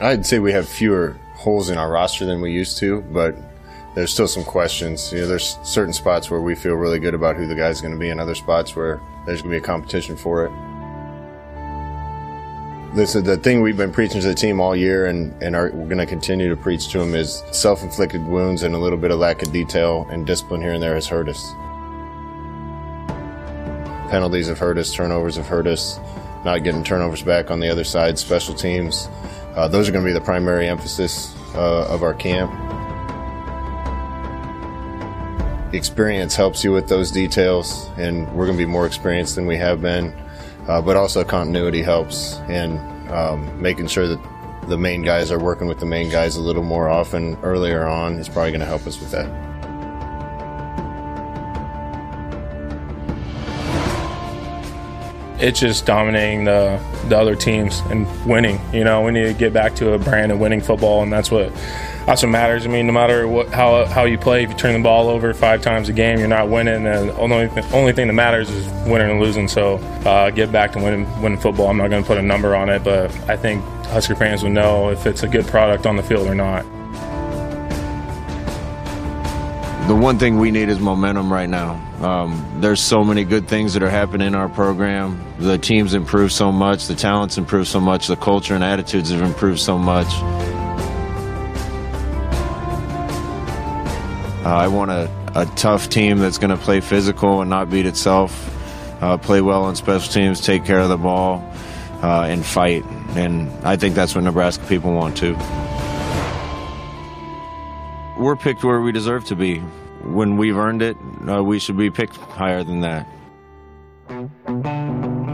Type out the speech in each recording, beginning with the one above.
I'd say we have fewer holes in our roster than we used to, but there's still some questions. You know, there's certain spots where we feel really good about who the guy's going to be, and other spots where there's going to be a competition for it. This is the thing we've been preaching to the team all year, and, and are, we're going to continue to preach to them is self-inflicted wounds and a little bit of lack of detail and discipline here and there has hurt us. Penalties have hurt us, turnovers have hurt us, not getting turnovers back on the other side, special teams. Uh, those are going to be the primary emphasis uh, of our camp. Experience helps you with those details, and we're going to be more experienced than we have been. Uh, but also continuity helps, and um, making sure that the main guys are working with the main guys a little more often earlier on is probably going to help us with that. It's just dominating the the other teams and winning. You know, we need to get back to a brand of winning football, and that's what that's what matters. I mean, no matter what how how you play, if you turn the ball over five times a game, you're not winning. And the only only thing that matters is winning and losing. So uh, get back to winning winning football. I'm not going to put a number on it, but I think Husker fans would know if it's a good product on the field or not. The one thing we need is momentum right now. Um, there's so many good things that are happening in our program. The team's improved so much, the talent's improved so much, the culture and attitudes have improved so much. Uh, I want a, a tough team that's going to play physical and not beat itself, uh, play well on special teams, take care of the ball, uh, and fight. And I think that's what Nebraska people want too. We're picked where we deserve to be. When we've earned it, uh, we should be picked higher than that.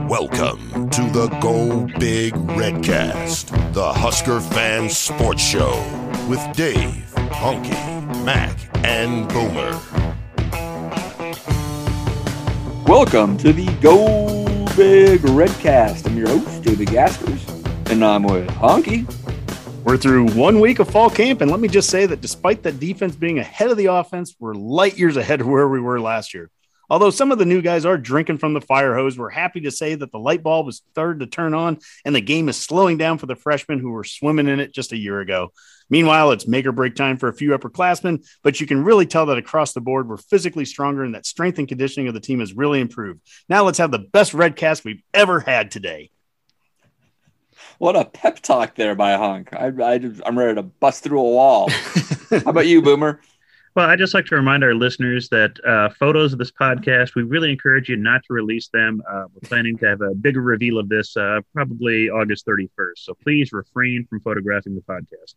Welcome to the Go Big Redcast, the Husker fan sports show with Dave, Honke, Mac, and Boomer. Welcome to the Go Big Redcast. I'm your host, David Gaskers, and I'm with Honke. We're through one week of fall camp, and let me just say that despite the defense being ahead of the offense, we're light years ahead of where we were last year. Although some of the new guys are drinking from the fire hose, we're happy to say that the light bulb is third to turn on, and the game is slowing down for the freshmen who were swimming in it just a year ago. Meanwhile, it's make or break time for a few upperclassmen, but you can really tell that across the board, we're physically stronger and that strength and conditioning of the team has really improved. Now let's have the best red cast we've ever had today. What a pep talk there by Honk. I, I, I'm ready to bust through a wall. How about you, Boomer? Well, I'd just like to remind our listeners that uh, photos of this podcast, we really encourage you not to release them. Uh, we're planning to have a bigger reveal of this uh, probably August 31st. So please refrain from photographing the podcast.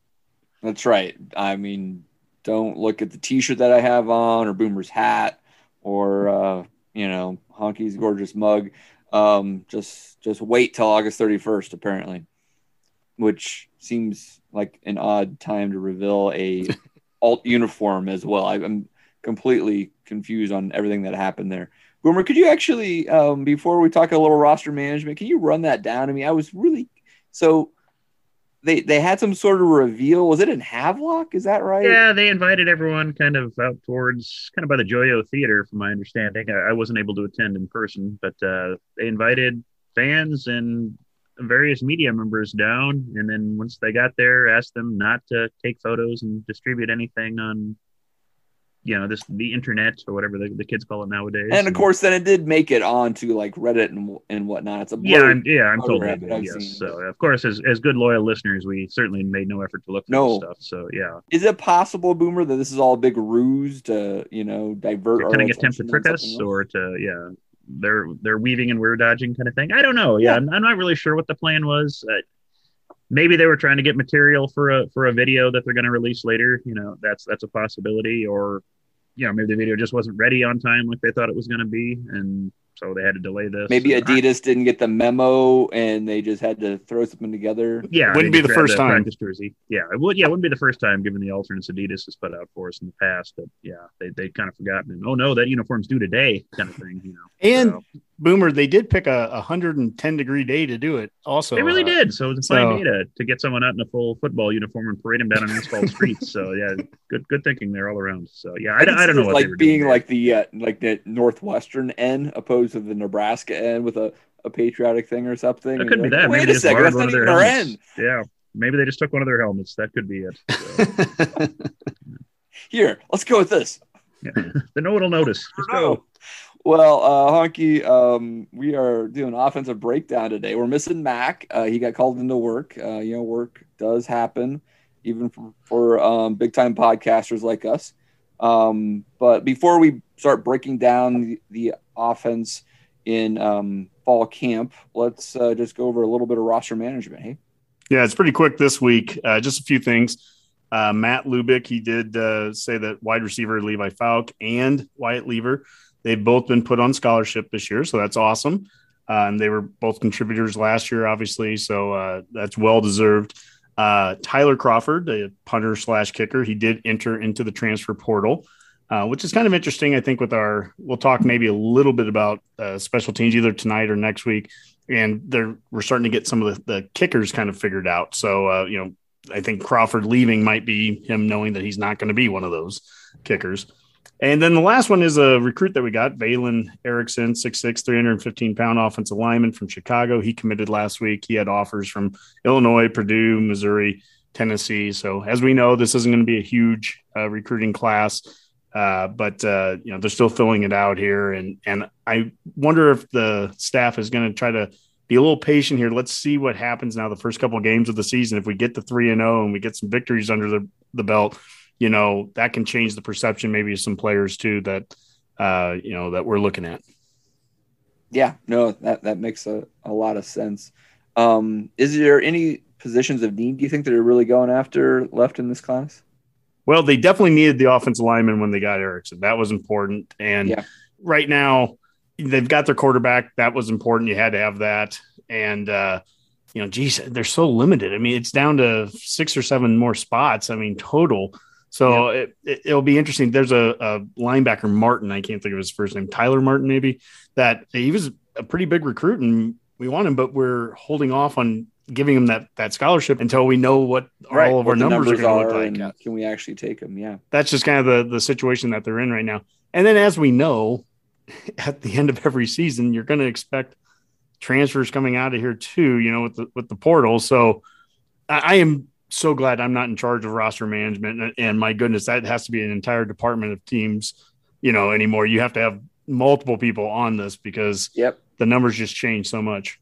That's right. I mean, don't look at the T-shirt that I have on, or Boomer's hat, or uh, you know, Honke's gorgeous mug. Um, just just wait till August 31st, apparently, which seems like an odd time to reveal a alt uniform as well. I, am completely confused on everything that happened there. Boomer, could you actually, um, before we talk a little roster management, can you run that down to me? I was really so they they had some sort of reveal. Was it in Havelock? Is that right? Yeah, they invited everyone kind of out towards kind of by the Joyo Theater, from my understanding. I, I wasn't able to attend in person, but uh, they invited fans and various media members down, and then once they got there, asked them not to take photos and distribute anything on you know this the internet or whatever the, the kids call it nowadays. And of course, then it did make it onto like Reddit and and whatnot. It's a yeah, I'm, yeah, I'm told that. Yes, so of course, as as good loyal listeners, we certainly made no effort to look for no. stuff. So yeah, is it possible, Boomer, that this is all a big ruse to you know divert? Kind of attempt to trick us, or to yeah, they're they're weaving and we're dodging kind of thing. I don't know. Yeah, yeah. I'm, I'm, not really sure what the plan was. Uh, maybe they were trying to get material for a for a video that they're going to release later. You know, that's that's a possibility, or you know maybe the video just wasn't ready on time like they thought it was going to be and so they had to delay this. Maybe And I- Adidas didn't get the memo and they just had to throw something together. Yeah, Wouldn't be the first a time. Practice jersey. Yeah, it would. Yeah, it wouldn't be the first time given the alternates Adidas has put out for us in the past. But yeah, they they kind of forgotten. And, oh no, that uniform's due today, kind of thing. You know. And So, Boomer, they did pick a 110 degree day to do it. Also, they really uh, did. So it's a fine so- data to get someone out in a full football uniform and parade them down on asphalt streets. So yeah, good good thinking there all around. So yeah, I, I, don't- I don't know what they like were being doing like the uh, like the northwestern end opposed to the Nebraska end with a, a patriotic thing or something. That And could be like, that. Wait Maybe a second, borrowed that's one not of their even our end. Yeah, maybe they just took one of their helmets. That could be it. So, Here, let's go with this. yeah. the no one will notice. Just go. Well, uh, Honke, um, we are doing offensive breakdown today. We're missing Mac. Uh, he got called into work. Uh, you know, work does happen, even for, for um, big time podcasters like us. Um, but before we start breaking down the, the offense in um, fall camp, let's uh, just go over a little bit of roster management. Hey, Yeah, it's pretty quick this week. Uh, just a few things. Uh, Matt Lubick, he did say that wide receiver Levi Falck and Wyatt Liewer, they've both been put on scholarship this year, so that's awesome. Uh, and they were both contributors last year, obviously, so uh, that's well deserved. Uh, Tyler Crawford, the punter slash kicker, he did enter into the transfer portal, uh, which is kind of interesting. I think with our, we'll talk maybe a little bit about uh, special teams either tonight or next week and they're we're starting to get some of the, the kickers kind of figured out. So uh, you know, I think Crawford leaving might be him knowing that he's not going to be one of those kickers. And then the last one is a recruit that we got, Valen Erickson, 6'6, 315 pound offensive lineman from Chicago. He committed last week. He had offers from Illinois, Purdue, Missouri, Tennessee. So as we know, this isn't going to be a huge uh, recruiting class. Uh, but uh, you know they're still filling it out here, and and I wonder if the staff is going to try to be a little patient here. Let's see what happens now. The first couple of games of the season, if we get the three and zero and we get some victories under the the belt, you know that can change the perception maybe of some players too that uh, you know that we're looking at. yeah, no, that that makes a, a lot of sense. Um, is there any positions of need do you think that are really going after left in this class? Well, they definitely needed the offensive lineman when they got Erickson. That was important. And Yeah. right now, they've got their quarterback. That was important. You had to have that. And, uh, you know, geez, they're so limited. I mean, it's down to six or seven more spots. I mean, total. So it, it, will be interesting. There's a, a linebacker, Martin. I can't think of his first name, Tyler Martin, maybe. That he was a pretty big recruit, and we want him, but we're holding off on giving him that that scholarship until we know what all of what our the numbers, are going to look like. can we actually take him? Yeah. that's just kind of the the situation that they're in right now. And then as we know, at the end of every season, you're going to expect transfers coming out of here too, you know, with the with the portal. So I, I am so glad I'm not in charge of roster management and, my goodness, that has to be an entire department of teams, you know, anymore. You have to have multiple people on this because Yep. the numbers just change so much.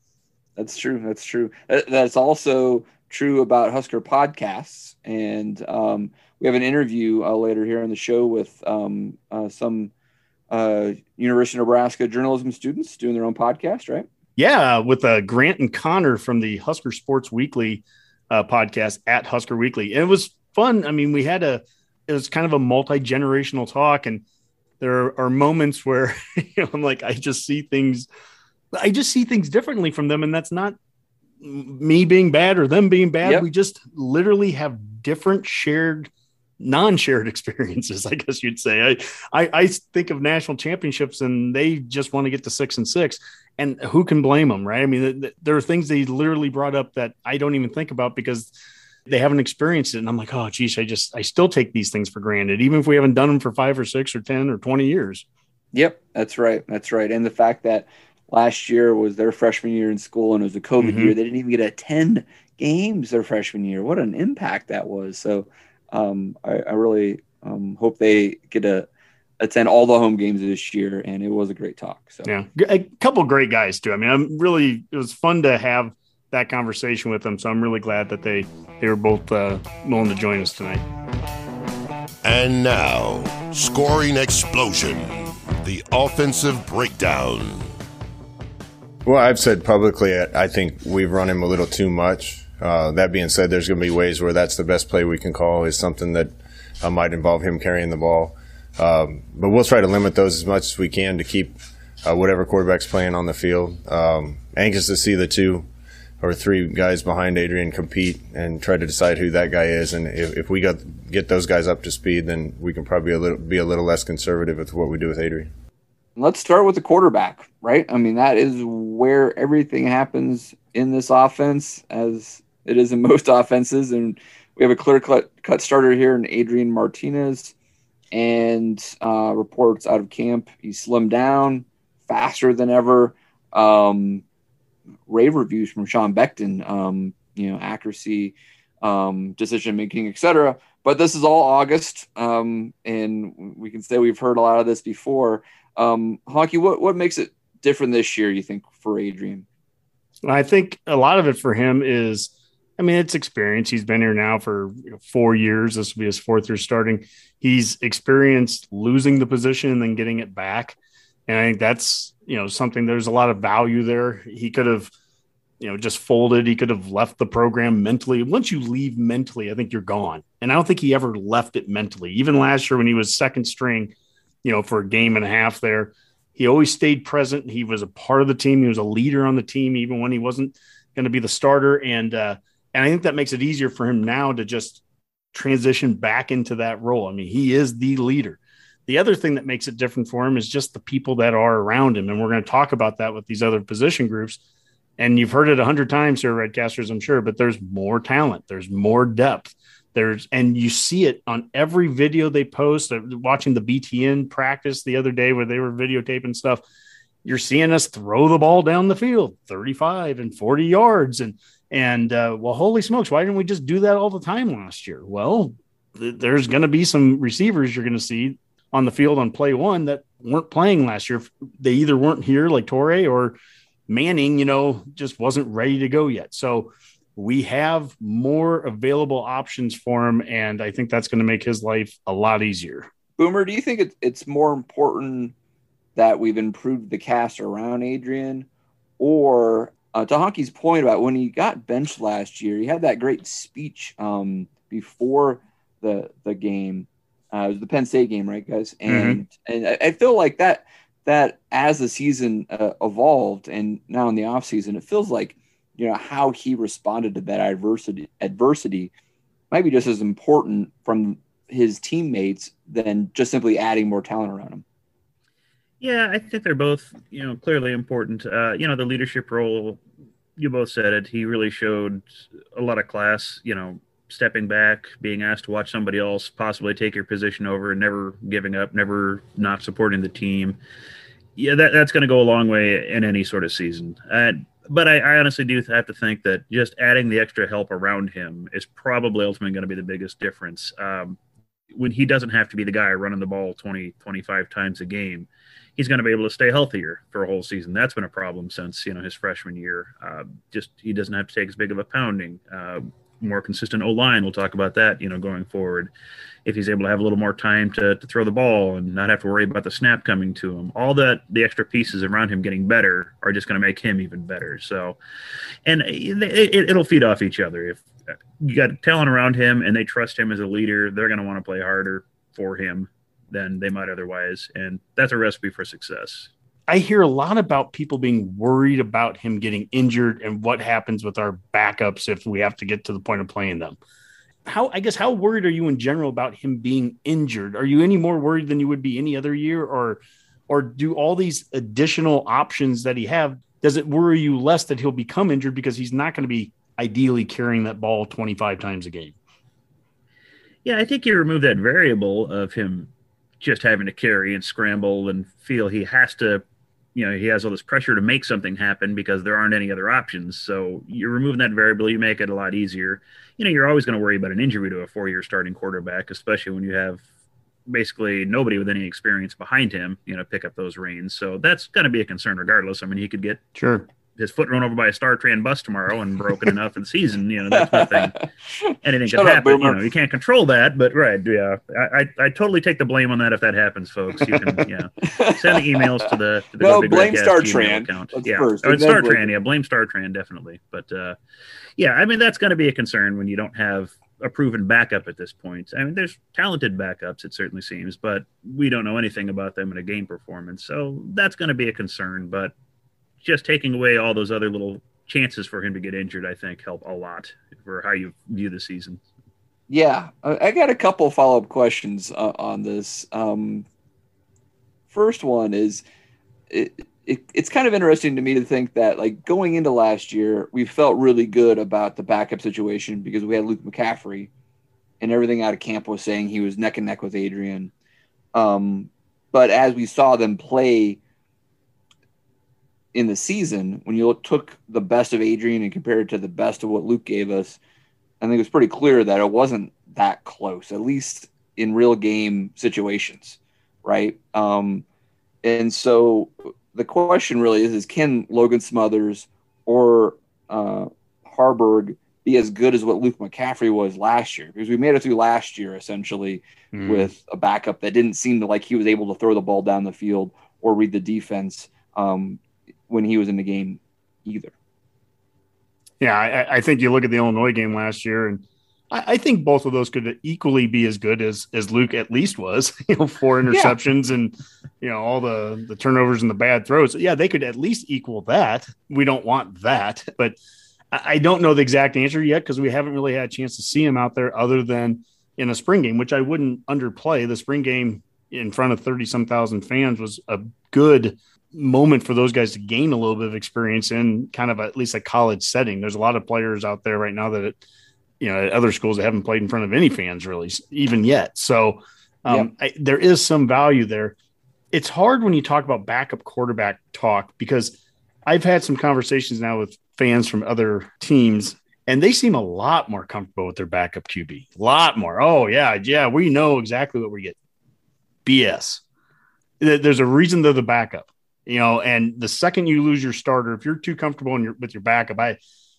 That's true. That's true. That's also true about Husker podcasts. And um, we have an interview uh, later here on the show with um, uh, some uh, University of Nebraska journalism students doing their own podcast, right? Yeah, with uh, Grant and Connor from the Husker Sports Weekly uh, podcast at Husker Weekly. And it was fun. I mean, we had a, it was kind of a multi generational talk, and there are moments where you know, I'm like, I just see things, I just see things differently from them, and that's not me being bad or them being bad. Yep. We just literally have different shared non-shared experiences i guess you'd say I, I i think of national championships and they just want to get to six and six and who can blame them right i mean th- th- there are things they literally brought up that i don't even think about because they haven't experienced it and i'm like oh geez i just i still take these things for granted even if we haven't done them for five or six or ten or 20 years Yep, that's right. That's right. And the fact that last year was their freshman year in school and it was a COVID Mhm. year, they didn't even get a 10 games their freshman year. What an impact that was. So um, I, I really um, hope they get to attend all the home games this year. And it was a great talk. So yeah G- a couple great guys too i mean i'm really it was fun to have that conversation with them so i'm really glad that they they were both uh, willing to join us tonight And now, scoring explosion, the offensive breakdown. Well, I've said publicly, I I think we've run him a little too much. Uh, that being said, there's going to be ways where that's the best play we can call is something that uh, might involve him carrying the ball. Um, but we'll try to limit those as much as we can to keep uh, whatever quarterback's playing on the field. Um, anxious to see the two or three guys behind Adrian compete and try to decide who that guy is. And if, if we got get those guys up to speed, then we can probably a little, be a little less conservative with what we do with Adrian. Let's start with the quarterback, right? I mean, that is where everything happens in this offense, as it is in most offenses. And we have a clear cut, starter here in Adrian Martinez. And uh, reports out of camp, he slimmed down faster than ever. Um, rave reviews from Sean Beckton, um, you know, accuracy, um, decision making, etc. But this is all August, um, and we can say we've heard a lot of this before. Um, Honke, what what makes it different this year? You think for Adrian? I think a lot of it for him is, I mean, it's experience. He's been here now for four years. This will be his fourth year starting. He's experienced losing the position and then getting it back. And I think that's, you know, something there's a lot of value there. He could have, you know, just folded. He could have left the program mentally. Once you leave mentally, I think you're gone. And I don't think he ever left it mentally. Even last year when he was second string, you know, for a game and a half there, he always stayed present. He was a part of the team. He was a leader on the team, even when he wasn't going to be the starter. And, uh, and I think that makes it easier for him now to just transition back into that role. I mean, he is the leader. The other thing that makes it different for him is just the people that are around him. And we're going to talk about that with these other position groups. And you've heard it a hundred times here, Redcasters, I'm sure, but there's more talent, there's more depth. There's and you see it on every video they post. Uh, watching the BTN practice the other day where they were videotaping stuff, you're seeing us throw the ball down the field 35 and 40 yards and and uh, well holy smokes why didn't we just do that all the time last year well th- there's going to be some receivers you're going to see on the field on play one that weren't playing last year. They either weren't here like Toure or Manning, you know, just wasn't ready to go yet. So we have more available options for him. And I think that's going to make his life a lot easier. Boomer, do you think it's more important that we've improved the cast around Adrian or uh, to Honke's point about when he got benched last year, he had that great speech um, before the the game uh, it was the Penn State game, right, guys? Mm-hmm. And mm-hmm. and I, feel like that that as the season uh, evolved and now in the off season, it feels like you know how he responded to that adversity adversity might be just as important from his teammates than just simply adding more talent around him. Yeah, I think they're both you know clearly important. Uh, you know, the leadership role. You both said it. He really showed a lot of class. You know, stepping back, being asked to watch somebody else possibly take your position over, and never giving up, never not supporting the team. Yeah, that, that's going to go a long way in any sort of season. Uh, but I, I, honestly do have to think that just adding the extra help around him is probably ultimately going to be the biggest difference. Um, when he doesn't have to be the guy running the ball 20, 25 times a game, he's going to be able to stay healthier for a whole season. That's been a problem since you know his freshman year. Uh, just he doesn't have to take as big of a pounding. Uh, more consistent O line. We'll talk about that, you know, going forward. If he's able to have a little more time to, to throw the ball and not have to worry about the snap coming to him, all that the extra pieces around him getting better are just going to make him even better. So, and it, it'll feed off each other. If you got talent around him and they trust him as a leader, they're going to want to play harder for him than they might otherwise. And that's a recipe for success. I hear a lot about people being worried about him getting injured and what happens with our backups if we have to get to the point of playing them. How I guess how worried are you in general about him being injured? Are you any more worried than you would be any other year or or do all these additional options that he have does it worry you less that he'll become injured because he's not going to be ideally carrying that ball 25 times a game? Yeah, I think you remove that variable of him just having to carry and scramble and feel he has to you know he has all this pressure to make something happen because there aren't any other options. So you're removing that variable you make it a lot easier. You know you're always going to worry about an injury to a four year starting quarterback especially when you have basically nobody with any experience behind him you know pick up those reins. So that's going to be a concern regardless. I mean he could get sure his foot run over by a StarTran bus tomorrow and broken enough in the season, you know, that's nothing. Anything Shut could up, happen. You know, you can't control that, but right, yeah. I, I, I totally take the blame on that if that happens, folks. You can yeah. Send the emails to the to the no, blame StarTran account. That's yeah. First, oh, StarTran, yeah, blame StarTran definitely. But uh yeah, I mean that's gonna be a concern when you don't have a proven backup at this point. I mean, there's talented backups, it certainly seems, but we don't know anything about them in a game performance. So that's going to be a concern. But just taking away all those other little chances for him to get injured, I think, help a lot for how you view the season. Yeah, I got a couple follow up questions uh, on this. Um, first one is it, it, it's kind of interesting to me to think that like going into last year, we felt really good about the backup situation because we had Luke McCaffrey, and everything out of camp was saying he was neck and neck with Adrian. Um, but as we saw them play in the season, when you look, took the best of Adrian and compared it to the best of what Luke gave us, I think it was pretty clear that it wasn't that close, at least in real game situations, right? Um, and so the question really is: is can Logan Smothers or uh, Haarberg be as good as what Luke McCaffrey was last year? Because we made it through last year essentially mm. with a backup that didn't seem to like he was able to throw the ball down the field or read the defense um, when he was in the game either. Yeah, I, I, think you look at the Illinois game last year, and I, I, think both of those could equally be as good as as Luke at least was. You know, four interceptions yeah. and you know all the the turnovers and the bad throws. Yeah, they could at least equal that. We don't want that, but I, I don't know the exact answer yet because we haven't really had a chance to see him out there other than in a spring game, which I wouldn't underplay. The spring game in front of thirty some thousand fans was a good moment for those guys to gain a little bit of experience in kind of a, at least a college setting. There's a lot of players out there right now that, it, you know, at other schools that haven't played in front of any fans really even yet. So um, I, there is some value there. It's hard when you talk about backup quarterback talk because I've had some conversations now with fans from other teams and they seem a lot more comfortable with their backup QB. A lot more. Oh yeah, yeah, we know exactly what we get. BS. There's a reason they're the backup you know, and the second you lose your starter, if you're too comfortable your, with your backup, I,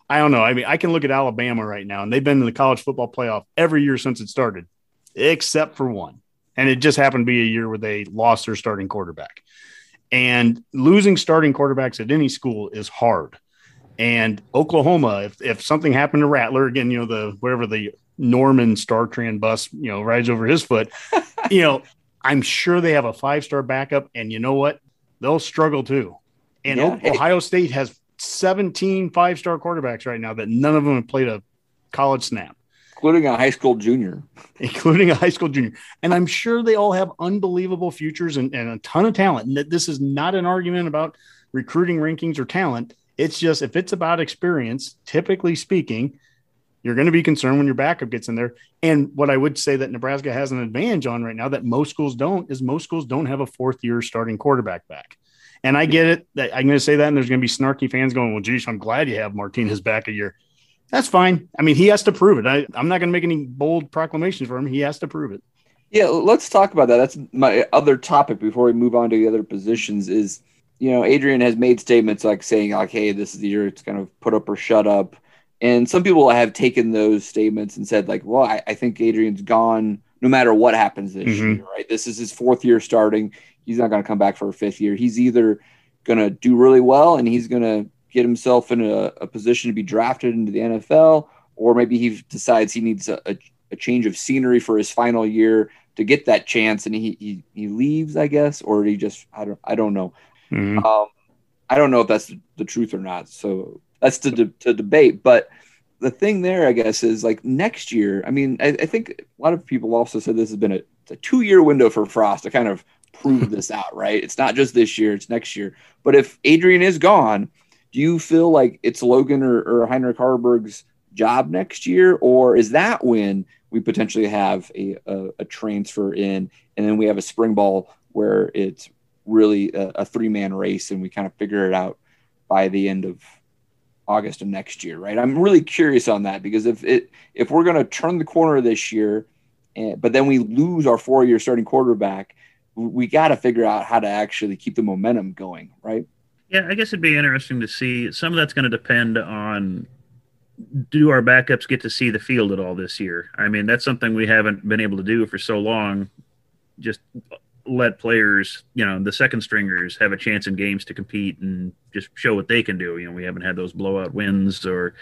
I don't know. I mean, I can look at Alabama right now, and they've been in the college football playoff every year since it started, except for one, and it just happened to be a year where they lost their starting quarterback. And losing starting quarterbacks at any school is hard. And Oklahoma, if, if something happened to Rattler again, you know the wherever the Norman StarTran bus, you know, rides over his foot, you know, I'm sure they have a five star backup. And you know what? They'll struggle too. And yeah. Ohio State has 17 five star quarterbacks right now that none of them have played a college snap, including a high school junior, including a high school junior. And I'm sure they all have unbelievable futures and, and a ton of talent. And this is not an argument about recruiting rankings or talent. It's just if it's about experience, typically speaking, you're going to be concerned when your backup gets in there. And what I would say that Nebraska has an advantage on right now that most schools don't is most schools don't have a fourth year starting quarterback back. And I get it that I'm going to say that, and there's going to be snarky fans going, "Well, geez, I'm glad you have Martinez back a year." That's fine. I mean, he has to prove it. I, I'm not going to make any bold proclamations for him. He has to prove it. Yeah, let's talk about that. That's my other topic before we move on to the other positions. Is you know, Adrian has made statements like saying like, "Hey, this is the year it's going to put up or shut up." And some people have taken those statements and said, like, well, I, I think Adrian's gone no matter what happens this mm-hmm. year, right? This is his fourth year starting. He's not going to come back for a fifth year. He's either going to do really well and he's going to get himself in a, a, position to be drafted into the NFL, or maybe he decides he needs a, a, a, change of scenery for his final year to get that chance and he, he, he leaves, I guess, or he just, I don't, I don't know. Mm-hmm. Um, I don't know if that's the, the truth or not. So that's to, de- to debate. But the thing there, I guess, is like next year. I mean, I, I think a lot of people also said this has been a, a two year window for Frost to kind of prove this out, right? It's not just this year, it's next year. But if Adrian is gone, do you feel like it's Logan or, or Heinrich Haarberg's job next year? Or is that when we potentially have a, a, a transfer in and then we have a spring ball where it's really a, a three man race and we kind of figure it out by the end of August of next year, right? I'm really curious on that because if it if we're going to turn the corner this year, and, but then we lose our four year starting quarterback, we got to figure out how to actually keep the momentum going, right? Yeah, I guess it'd be interesting to see. Some of that's going to depend on do our backups get to see the field at all this year? I mean, that's something we haven't been able to do for so long. Just let players, you know, the second stringers have a chance in games to compete and just show what they can do. You know, we haven't had those blowout wins or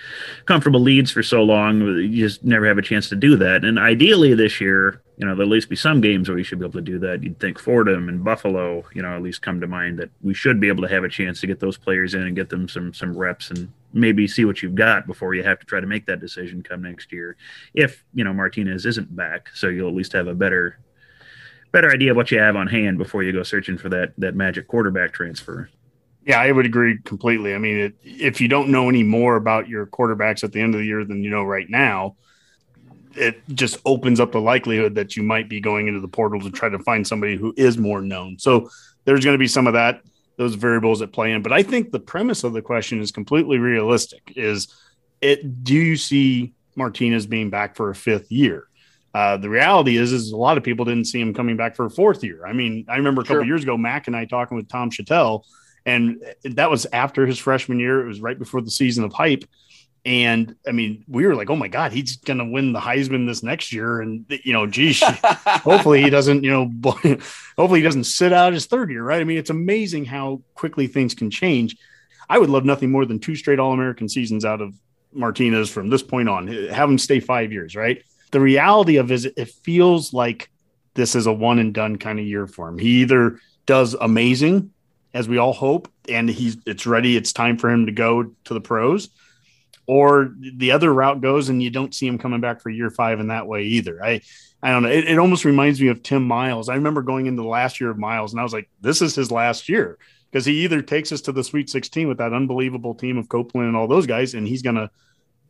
comfortable leads for so long. You just never have a chance to do that. And ideally this year, you know, there'll at least be some games where we should be able to do that. You'd think Fordham and Buffalo, you know, at least come to mind that we should be able to have a chance to get those players in and get them some some reps and maybe see what you've got before you have to try to make that decision come next year. If, you know, Martinez isn't back, so you'll at least have a better better idea of what you have on hand before you go searching for that that magic quarterback transfer. Yeah, I would agree completely. I mean, it, if you don't know any more about your quarterbacks at the end of the year than you know right now, it just opens up the likelihood that you might be going into the portal to try to find somebody who is more known. So there's going to be some of that, those variables at play in. But I think the premise of the question is completely realistic. Is it? Do you see Martinez being back for a fifth year? Uh, the reality is, is a lot of people didn't see him coming back for a fourth year. I mean, I remember a couple sure. years ago, Mac and I talking with Tom Shatel, and that was after his freshman year. It was right before the season of hype. And I mean, we were like, oh my God, he's going to win the Heisman this next year. And, you know, geez, hopefully he doesn't, you know, hopefully he doesn't sit out his third year, right? I mean, it's amazing how quickly things can change. I would love nothing more than two straight All American seasons out of Martinez from this point on. Have him stay five years, right? The reality of is it feels like this is a one and done kind of year for him. He either does amazing, as we all hope, and he's it's ready, it's time for him to go to the pros, or the other route goes and you don't see him coming back for year five in that way either. I I don't know. It, it almost reminds me of Tim Miles. I remember going into the last year of Miles, and I was like, this is his last year because he either takes us to the Sweet 16 with that unbelievable team of Copeland and all those guys, and he's gonna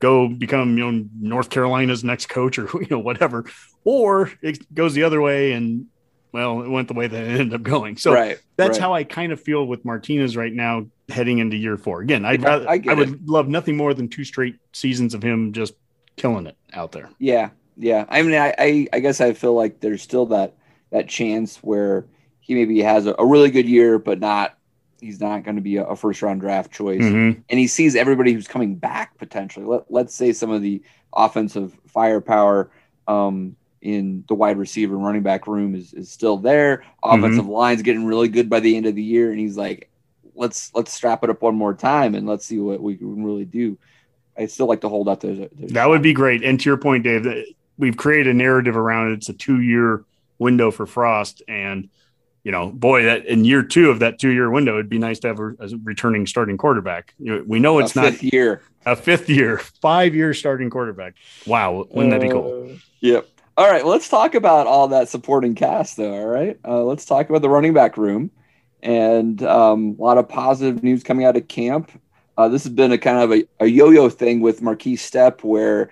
go become you know North Carolina's next coach or you know whatever, or it goes the other way and well, it went the way that it ended up going. So right, that's right. how I kind of feel with Martinez right now heading into year four. Again, I'd rather, I, I would it. love nothing more than two straight seasons of him just killing it out there. Yeah, yeah. I mean, I, I, I guess I feel like there's still that that chance where he maybe has a, a really good year, but not he's not going to be a, first round draft choice. Mm-hmm. And he sees everybody who's coming back potentially. Let, let's say some of the offensive firepower um, in the wide receiver and running back room is, is still there. Offensive mm-hmm. line's getting really good by the end of the year. And he's like, let's let's strap it up one more time and let's see what we can really do. I still like to hold out those. those that would be great. And to your point, Dave, that we've created a narrative around it. It's a two year window for Frost. And – you know, boy, that in year two of that two year window, it'd be nice to have a, a returning starting quarterback. We know it's a not fifth year, a fifth year, five year starting quarterback. Wow, wouldn't uh, that be cool? Uh, yep. All right, well, let's talk about all that supporting cast, though. All right, uh, let's talk about the running back room, and um, a lot of positive news coming out of camp. Uh, this has been a kind of a, a yo-yo thing with Markese Stepp, where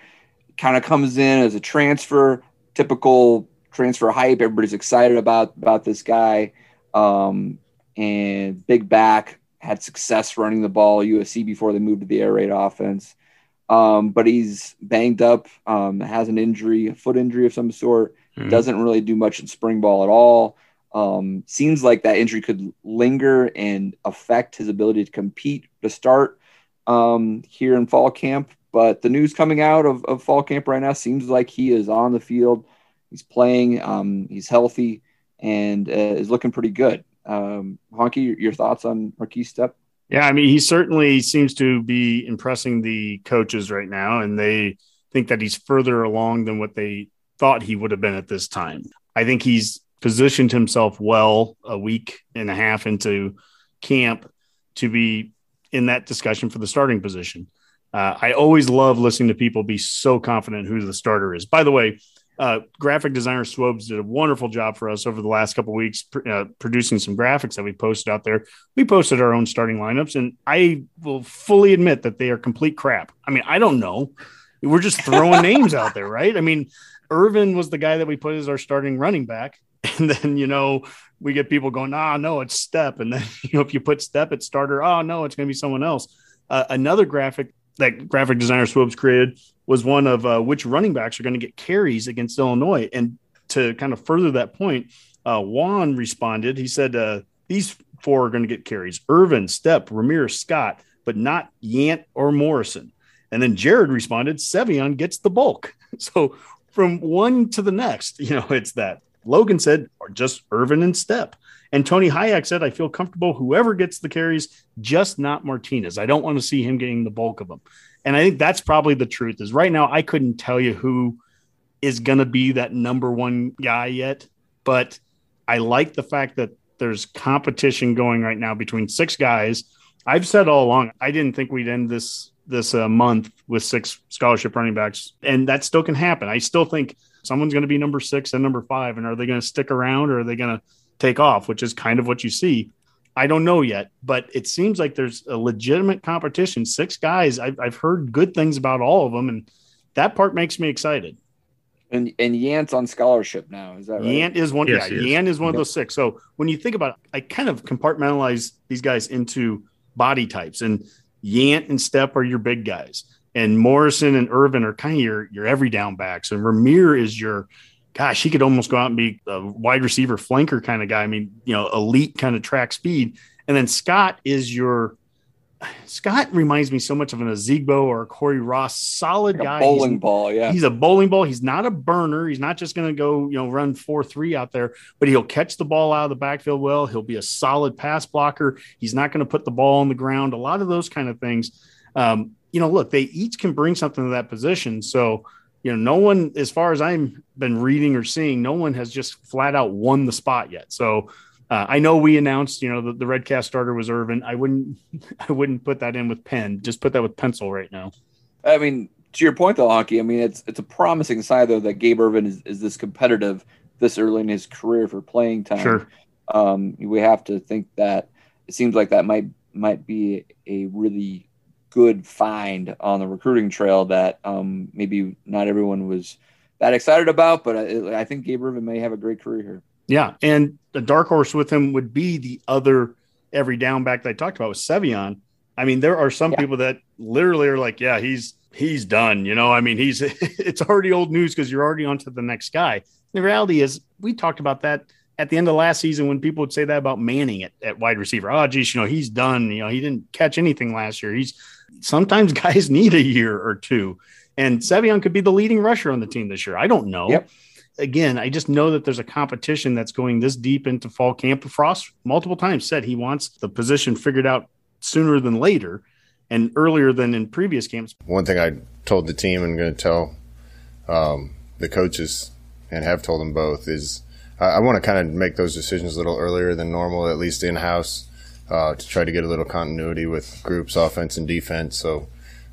kind of comes in as a transfer, typical transfer hype. Everybody's excited about about this guy. Um, and big back had success running the ball USC before they moved to the air raid offense. Um, but he's banged up, um, has an injury, a foot injury of some sort. Mm-hmm. Doesn't really do much in spring ball at all. Um, seems like that injury could linger and affect his ability to compete to start um, here in fall camp. But the news coming out of, of fall camp right now seems like he is on the field He's playing. Um, he's healthy and uh, is looking pretty good. Um, Honke, your thoughts on Markese Stepp? Yeah, I mean, he certainly seems to be impressing the coaches right now, and they think that he's further along than what they thought he would have been at this time. I think he's positioned himself well a week and a half into camp to be in that discussion for the starting position. Uh, I always love listening to people be so confident who the starter is. By the way, uh, graphic designer Swobes did a wonderful job for us over the last couple weeks, pr- uh, producing some graphics that we posted out there. We posted our own starting lineups, and I will fully admit that they are complete crap. I mean, I don't know. We're just throwing names out there, right? I mean, Ervin was the guy that we put as our starting running back, and then you know we get people going, ah, no, it's Stepp. and then you know if you put Stepp at starter, oh no, it's going to be someone else. Uh, another graphic that graphic designer Swobes created was one of uh, which running backs are going to get carries against Illinois. And to kind of further that point, uh, Juan responded. He said, uh, These four are going to get carries Ervin, Stepp, Ramirez, Scott, but not Yant or Morrison. And then Jared responded, Sevion gets the bulk. So from one to the next, you know, it's that. Logan said, just Ervin and Stepp. And Tony Hayek said, I feel comfortable whoever gets the carries, just not Martinez. I don't want to see him getting the bulk of them. And I think that's probably the truth is right now, I couldn't tell you who is going to be that number one guy yet, but I like the fact that there's competition going right now between six guys. I've said all along, I didn't think we'd end this this uh, month with six scholarship running backs, and that still can happen. I still think someone's going to be number six and number five, and are they going to stick around or are they going to take off? Which is kind of what you see. I don't know yet, but it seems like there's a legitimate competition. Six guys. I've, I've heard good things about all of them, and that part makes me excited. And and Yant's on scholarship now. Is that right? Yant is one. Yes, yeah, he is. Yant is one of those six. So when you think about, it, I kind of compartmentalize these guys into body types, and Yant and Stepp are your big guys, and Morrison and Ervin are kind of your your every down backs, and Rahmir is your, gosh, he could almost go out and be a wide receiver flanker kind of guy. I mean, you know, elite kind of track speed, and then Scott is your. Scott reminds me so much of an Ozigbo or a Cory Ross, solid Like a guy. bowling He's- ball. Yeah. He's a bowling ball. He's not a burner. He's not just going to go, you know, run four three out there, but he'll catch the ball out of the backfield well. He'll be a solid pass blocker. He's not going to put the ball on the ground. A lot of those kind of things. Um, you know, look, they each can bring something to that position. So, you know, no one, as far as I've been reading or seeing, no one has just flat out won the spot yet. So, uh, I know we announced, you know, the, the red cast starter was Ervin. I wouldn't, I wouldn't put that in with pen. Just put that with pencil right now. I mean, to your point though, Honke, I mean, it's it's a promising sign though that Gabe Ervin is, is this competitive this early in his career for playing time. Sure. Um, we have to think that it seems like that might might be a really good find on the recruiting trail that um, maybe not everyone was that excited about, but I, I think Gabe Ervin may have a great career here. Yeah, and the dark horse with him would be the other every down back that I talked about with Sevion. I mean, there are some Yeah. people that literally are like, "Yeah, he's he's done." You know, I mean, he's it's already old news because you're already on to the next guy. The reality is, we talked about that at the end of last season when people would say that about Manning at, at wide receiver. Oh, geez, you know, he's done. You know, he didn't catch anything last year. He's sometimes guys need a year or two, and Sevion could be the leading rusher on the team this year. I don't know Yep. again, I just know that there's a competition that's going this deep into fall camp. Frost multiple times said he wants the position figured out sooner than later and earlier than in previous camps. One thing I told the team and going to tell um, the coaches and have told them both is I, I want to kind of make those decisions a little earlier than normal, at least in house, uh, to try to get a little continuity with groups, offense and defense. So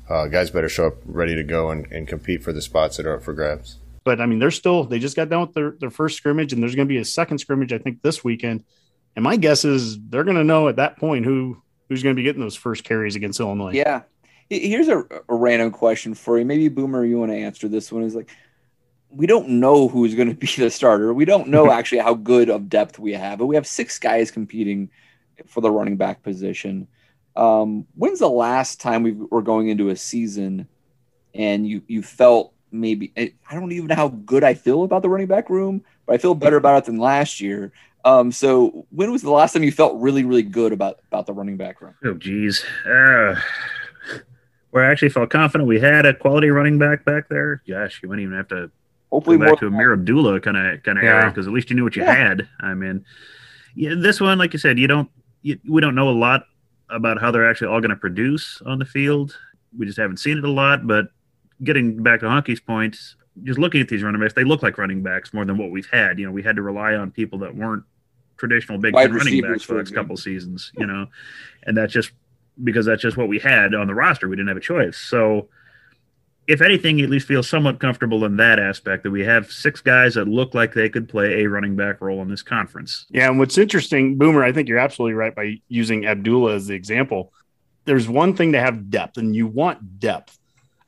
uh, guys better show up ready to go and, and compete for the spots that are up for grabs. But I mean, they're still, they just got done with their, their first scrimmage and there's going to be a second scrimmage, I think, this weekend. And my guess is they're going to know at that point who who's going to be getting those first carries against Illinois. Yeah. Here's a, a random question for you. Maybe Boomer, you want to answer this one? Is like, we don't know who's going to be the starter. We don't know actually how good of depth we have, but we have six guys competing for the running back position. Um, when's the last time we were going into a season and you you felt maybe I I don't even know how good I feel about the running back room, but I feel better about it than last year. Um, so when was the last time you felt really really good about about the running back room? Oh, geez. Uh, where I actually felt confident we had a quality running back back there. Gosh, you wouldn't even have to Hopefully go more back to Ameer Abdullah kind of kind of Yeah. era because at least you knew what you Yeah. had. I mean, yeah, this one, like you said, you don't you, we don't know a lot about how they're actually all going to produce on the field. We just haven't seen it a lot. But getting back to Honke's point, just looking at these running backs, they look like running backs more than what we've had. You know, we had to rely on people that weren't traditional Big Wide running backs for for the next couple seasons. You know, and that's just because that's just what we had on the roster. We didn't have a choice. So if anything, at least feel somewhat comfortable in that aspect that we have six guys that look like they could play a running back role in this conference. Yeah, and what's interesting, Boomer, I think you're absolutely right by using Abdullah as the example. There's one thing to have depth, and you want depth.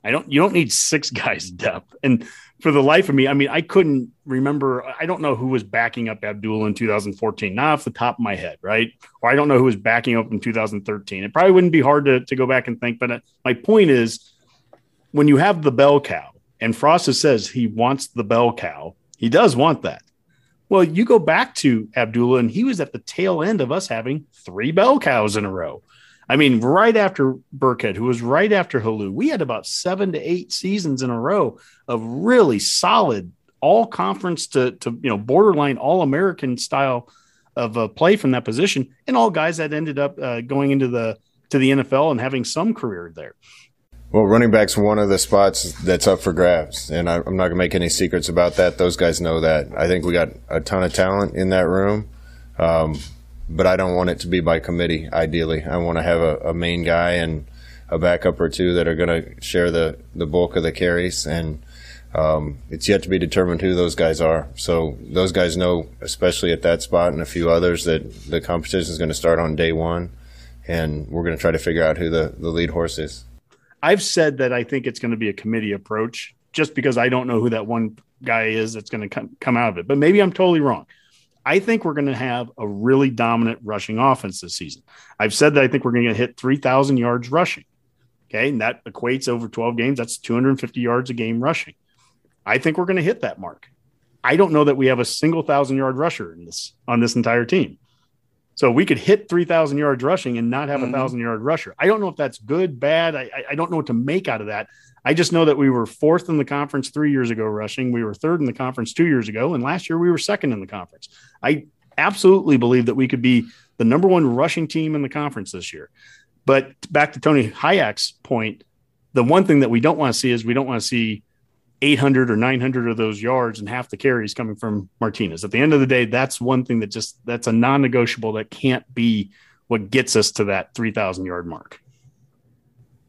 I don't. You don't need six guys depth. And for the life of me, I mean, I couldn't remember. I don't know who was backing up Abdullah in 2014, not off the top of my head, right? Or I don't know who was backing up in 2013. It probably wouldn't be hard to, to go back and think. But uh, my point is, when you have the bell cow, and Frost says he wants the bell cow, he does want that. Well, you go back to Abdullah, and he was at the tail end of us having three bell cows in a row. I mean, right after Burkhead, who was right after Helu, we had about seven to eight seasons in a row of really solid all conference to to you know borderline all American style of uh, play from that position, and all guys that ended up uh, going into the to the NFL and having some career there. Well, running back's one of the spots that's up for grabs, and I, am not going to make any secrets about that. Those guys know that. I think we got a ton of talent in that room, um, but I don't want it to be by committee. Ideally, I want to have a, a main guy and a backup or two that are going to share the the bulk of the carries, and um, it's yet to be determined who those guys are. So those guys know, especially at that spot and a few others, that the competition is going to start on day one, and we're going to try to figure out who the, the lead horse is. I've said that I think it's going to be a committee approach just because I don't know who that one guy is that's going to come out of it. But maybe I'm totally wrong. I think we're going to have a really dominant rushing offense this season. I've said that I think we're going to hit 3,000 yards rushing. Okay. And that equates over 12 games. That's 250 yards a game rushing. I think we're going to hit that mark. I don't know that we have a single thousand yard rusher in this on this entire team. So we could hit 3,000 yards rushing and not have a mm-hmm. thousand yard rusher. I don't know if that's good, bad. I, I don't know what to make out of that. I just know that we were fourth in the conference three years ago rushing. We were third in the conference two years ago. And last year we were second in the conference. I absolutely believe that we could be the number one rushing team in the conference this year. But back to Tony Hayek's point, the one thing that we don't want to see is we don't want to see 800 or 900 of those yards and half the carries coming from Martinez. At the end of the day, that's one thing that just that's a non-negotiable that can't be what gets us to that 3000 yard mark.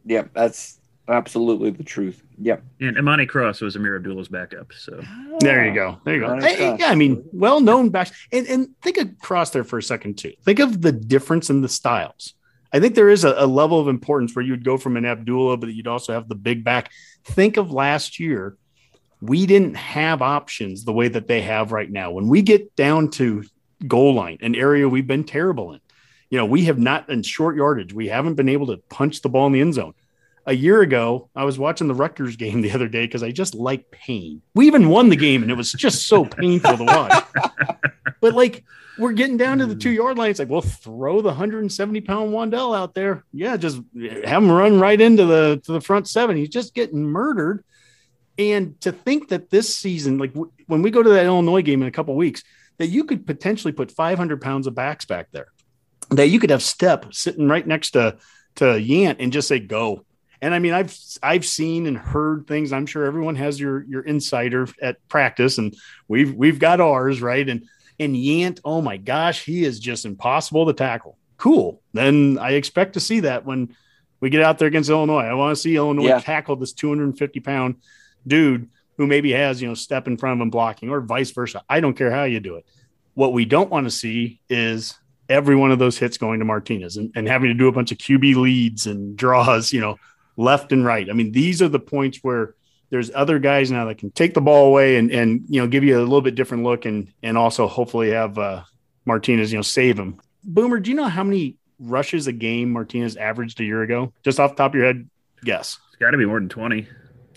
Yeah, that's absolutely the truth. Yep. And Amani Cross was Ameer Abdullah's backup. So there you go. There you go. Hey, yeah, I mean, well known backs. And, and think of Cross there for a second, too. Think of the difference in the styles. I think there is a, a level of importance where you would go from an Abdullah, but you'd also have the big back. Think of last year we didn't have options the way that they have right now. When we get down to goal line, an area we've been terrible in, you know, we have not in short yardage, we haven't been able to punch the ball in the end zone. A year ago, I was watching the Rutgers game the other day because I just like pain. We even won the game, and it was just so painful to watch. but like, we're getting down to the mm. two yard line. It's like, well, throw the 170 pound Wan'Dale out there. Yeah, just have him run right into the to the front seven. He's just getting murdered. And to think that this season, like w- when we go to that Illinois game in a couple weeks, that you could potentially put 500 pounds of backs back there, that you could have Stepp sitting right next to to Yant and just say go. And I mean, I've I've seen and heard things. I'm sure everyone has your your insider at practice, and we've we've got ours right. And and Yant, oh my gosh, he is just impossible to tackle. Cool. Then I expect to see that when we get out there against Illinois. I want to see Illinois yeah. tackle this 250 pound dude who maybe has, you know, Stepp in front of him blocking or vice versa. I don't care how you do it. What we don't want to see is every one of those hits going to Martinez and, and having to do a bunch of QB leads and draws, you know, left and right. I mean, these are the points where there's other guys now that can take the ball away and, and, you know, give you a little bit different look and, and also hopefully have uh, Martinez, you know, save him. Boomer, do you know how many rushes a game Martinez averaged a year ago? Just off the top of your head, guess. It's got to be more than 20.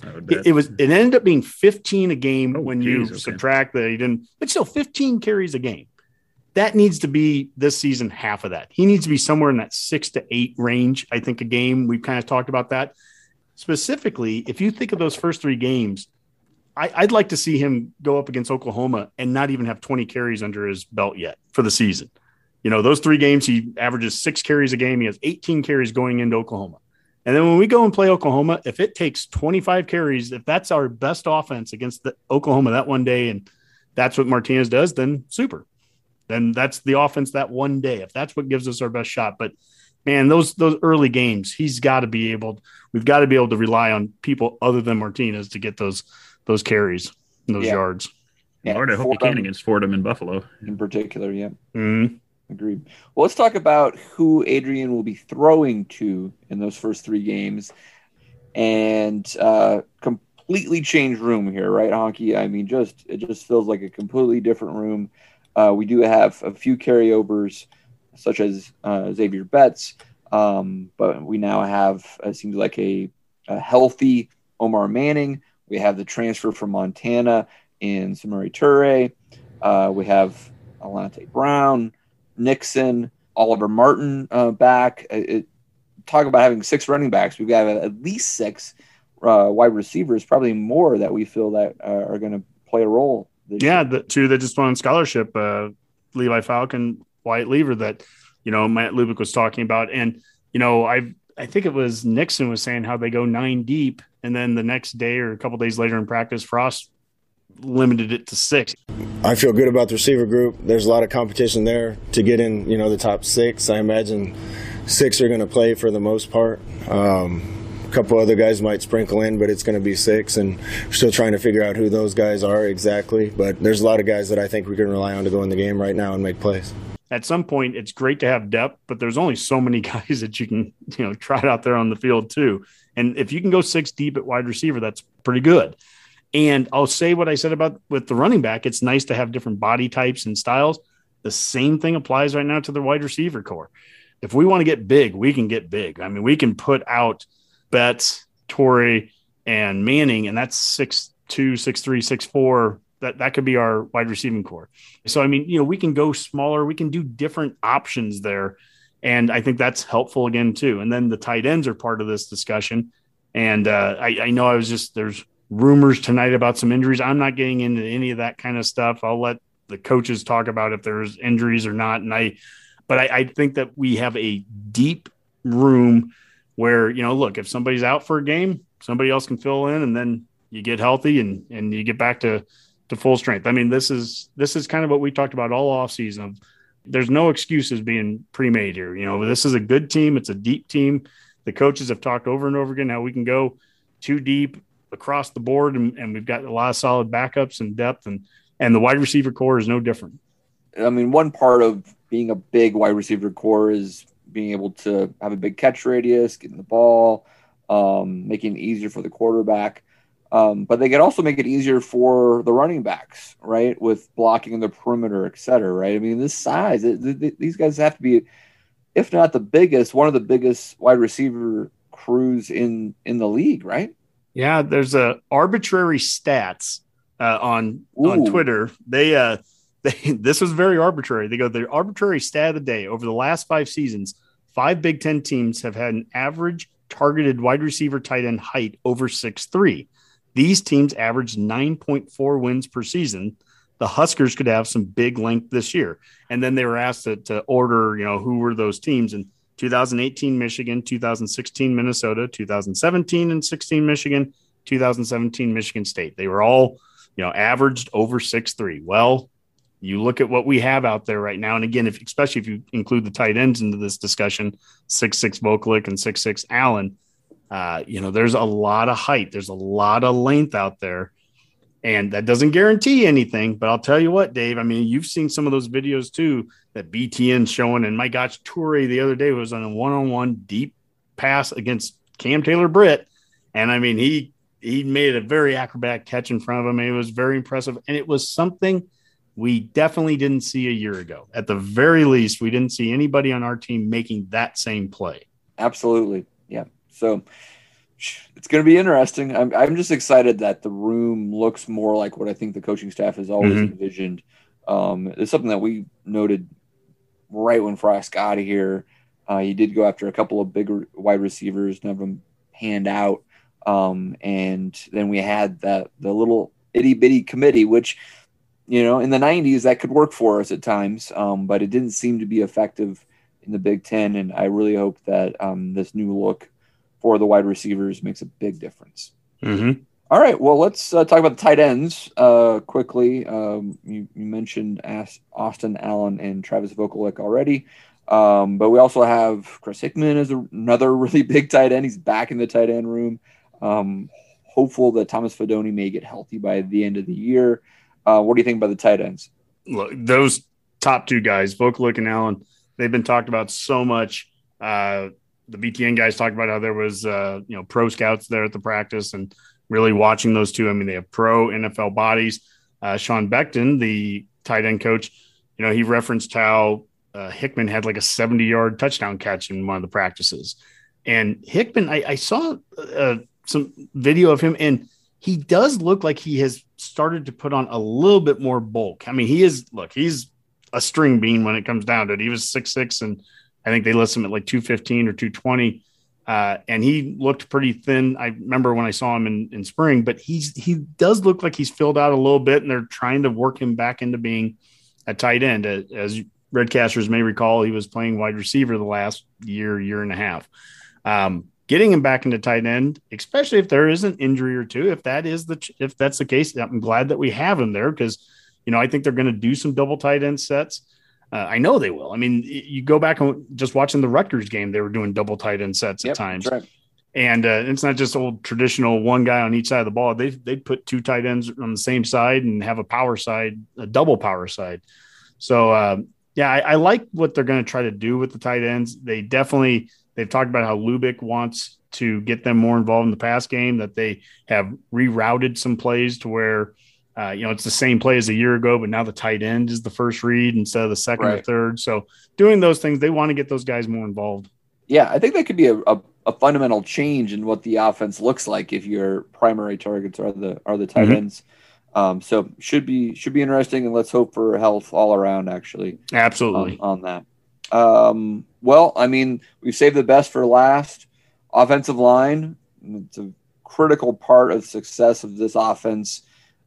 It, it, was. It ended up being 15 a game oh, when geez, you okay. subtract that he didn't. But still, 15 carries a game. That needs to be this season half of that. He needs to be somewhere in that six to eight range. I think a game. We've kind of talked about that. Specifically, if you think of those first three games, I, I'd like to see him go up against Oklahoma and not even have 20 carries under his belt yet for the season. You know, those three games, he averages six carries a game. He has 18 carries going into Oklahoma. And then when we go and play Oklahoma, if it takes 25 carries, if that's our best offense against the Oklahoma that one day, and that's what Martinez does, then super. Then that's the offense that one day. If that's what gives us our best shot. But man, those those early games, he's got to be able. We've got to be able to rely on people other than Martinez to get those those carries, those yeah. yards. Yeah, Lord, I hope you can against Fordham and Buffalo in particular. Yeah. Mm-hmm. Agreed. Well, let's talk about who Adrian will be throwing to in those first three games, and uh, completely change room here, right, Honke? I mean, just it just feels like a completely different room. Uh, we do have a few carryovers, such as uh, Zavier Betts, um, but we now have it seems like a, a healthy Omar Manning. We have the transfer from Montana in Samori Toure. Uh, we have Alante Brown. Nixon, Oliver Martin uh, back. Uh, it, talk about having six running backs. We've got at least six uh, wide receivers, probably more that we feel that uh, are going to play a role. Yeah, year. the two that just won on scholarship, uh, Levi Falck, Wyatt Liewer, that you know Matt Lubick was talking about, and you know I I think it was Nixon was saying how they go nine deep, and then the next day or a couple days later in practice, Frost limited it to six. I feel good about the receiver group. There's a lot of competition there to get in, you know, the top six. I imagine six are going to play for the most part. Um, a couple other guys might sprinkle in, but it's going to be six, and we're still trying to figure out who those guys are exactly. But there's a lot of guys that I think we can rely on to go in the game right now and make plays. At some point, it's great to have depth, but there's only so many guys that you can, you know, try out there on the field too. And if you can go six deep at wide receiver, that's pretty good. And I'll say what I said about with the running back. It's nice to have different body types and styles. The same thing applies right now to the wide receiver core. If we want to get big, we can get big. I mean, we can put out Betts, Toure, and Manning, and that's six two, six three, six four. That that could be our wide receiving core. So I mean, you know, we can go smaller. We can do different options there, and I think that's helpful again too. And then the tight ends are part of this discussion. And uh, I, I know I was just there's rumors tonight about some injuries. I'm not getting into any of that kind of stuff. I'll let the coaches talk about if there's injuries or not. And I, but I, I think that we have a deep room where, you know, look, if somebody's out for a game, somebody else can fill in and then you get healthy and, and you get back to, to full strength. I mean, this is, this is kind of what we talked about all off season. There's no excuses being pre-made here. You know, this is a good team. It's a deep team. The coaches have talked over and over again how we can go too deep across the board, and, and we've got a lot of solid backups and depth, and and the wide receiver core is no different. I mean, one part of being a big wide receiver core is being able to have a big catch radius, getting the ball, um, making it easier for the quarterback. Um, but they could also make it easier for the running backs, right? With blocking in the perimeter, et cetera, right? I mean, this size, it, it, these guys have to be, if not the biggest, one of the biggest wide receiver crews in in the league, right? Yeah, there's a arbitrary stats uh, on Ooh. on Twitter. They uh they this was very arbitrary. They go the arbitrary stat of the day over the last five seasons. Five Big Ten teams have had an average targeted wide receiver tight end height over six three. These teams averaged 9.4 wins per season. The Huskers could have some big length this year. And then they were asked to, to order, you know, who were those teams. And 2018 Michigan, 2016 Minnesota, 2017 and 16 Michigan, 2017 Michigan State. They were all, you know, averaged over six three. Well, you look at what we have out there right now, and again, if especially if you include the tight ends into this discussion, six six Vokolek and six six Allen, uh, you know, there's a lot of height, there's a lot of length out there, and that doesn't guarantee anything. But I'll tell you what, Dave. I mean, you've seen some of those videos too that BTN showing. And my gosh, Toure the other day was on a one-on-one deep pass against Cam Taylor Britt, and I mean he he made a very acrobatic catch in front of him. And it was very impressive, and it was something we definitely didn't see a year ago. At the very least, we didn't see anybody on our team making that same play. Absolutely, yeah. So it's going to be interesting. I'm, I'm just excited that the room looks more like what I think the coaching staff has always mm-hmm. envisioned. Um, it's something that we noted right when Frost got out of here. Uh, he did go after a couple of bigger wide receivers, none of them panned out. Um, and then we had that the little itty bitty committee, which you know in the '90s that could work for us at times, um, but it didn't seem to be effective in the Big Ten. And I really hope that um, this new look for the wide receivers makes a big difference. Mm-hmm. All right. Well, let's uh, talk about the tight ends uh, quickly. Um, you, you, mentioned Austin Allen and Travis Vokolek already, um, but we also have Chris Hickman as a, another really big tight end. He's back in the tight end room. Um, hopeful that Thomas Fidone may get healthy by the end of the year. Uh, what do you think about the tight ends? Look, those top two guys, Vokolek and Allen, they've been talked about so much. The BTN guys talked about how there was, uh, you know, pro scouts there at the practice and really watching those two. I mean, they have pro NFL bodies. Uh, Sean Beckton, the tight end coach, you know, he referenced how uh, Hickman had like a 70 yard touchdown catch in one of the practices. And Hickman, I, I saw uh, some video of him, and he does look like he has started to put on a little bit more bulk. I mean, he is, look, he's a string bean when it comes down to it. He was six six, and I think they list him at like 215 or 220 Uh, and he looked pretty thin. I remember when I saw him in, in spring, but he's he does look like he's filled out a little bit, and they're trying to work him back into being a tight end. As Redcasters may recall, he was playing wide receiver the last year, year and a half. Um, getting him back into tight end, especially if there is an injury or two, if that is the if that's the case, I'm glad that we have him there because you know I think they're going to do some double tight end sets. Uh, I know they will. I mean, you go back and just watching the Rutgers game, they were doing double tight end sets yep, at times. Right. And uh, it's not just old traditional one guy on each side of the ball. They they put two tight ends on the same side and have a power side, a double power side. So uh, yeah, I, I, like what they're going to try to do with the tight ends. They definitely they've talked about how Lubick wants to get them more involved in the pass game. That they have rerouted some plays to where uh, you know, it's the same play as a year ago, but now the tight end is the first read instead of the second right. or third. So doing those things, they want to get those guys more involved. Yeah, I think that could be a, a, a fundamental change in what the offense looks like if your primary targets are the are the tight mm-hmm. ends. Um, so should be should be interesting, and let's hope for health all around. Actually, absolutely on, on that. Um, well, I mean, we've saved the best for last. Offensive line, it's a critical part of success of this offense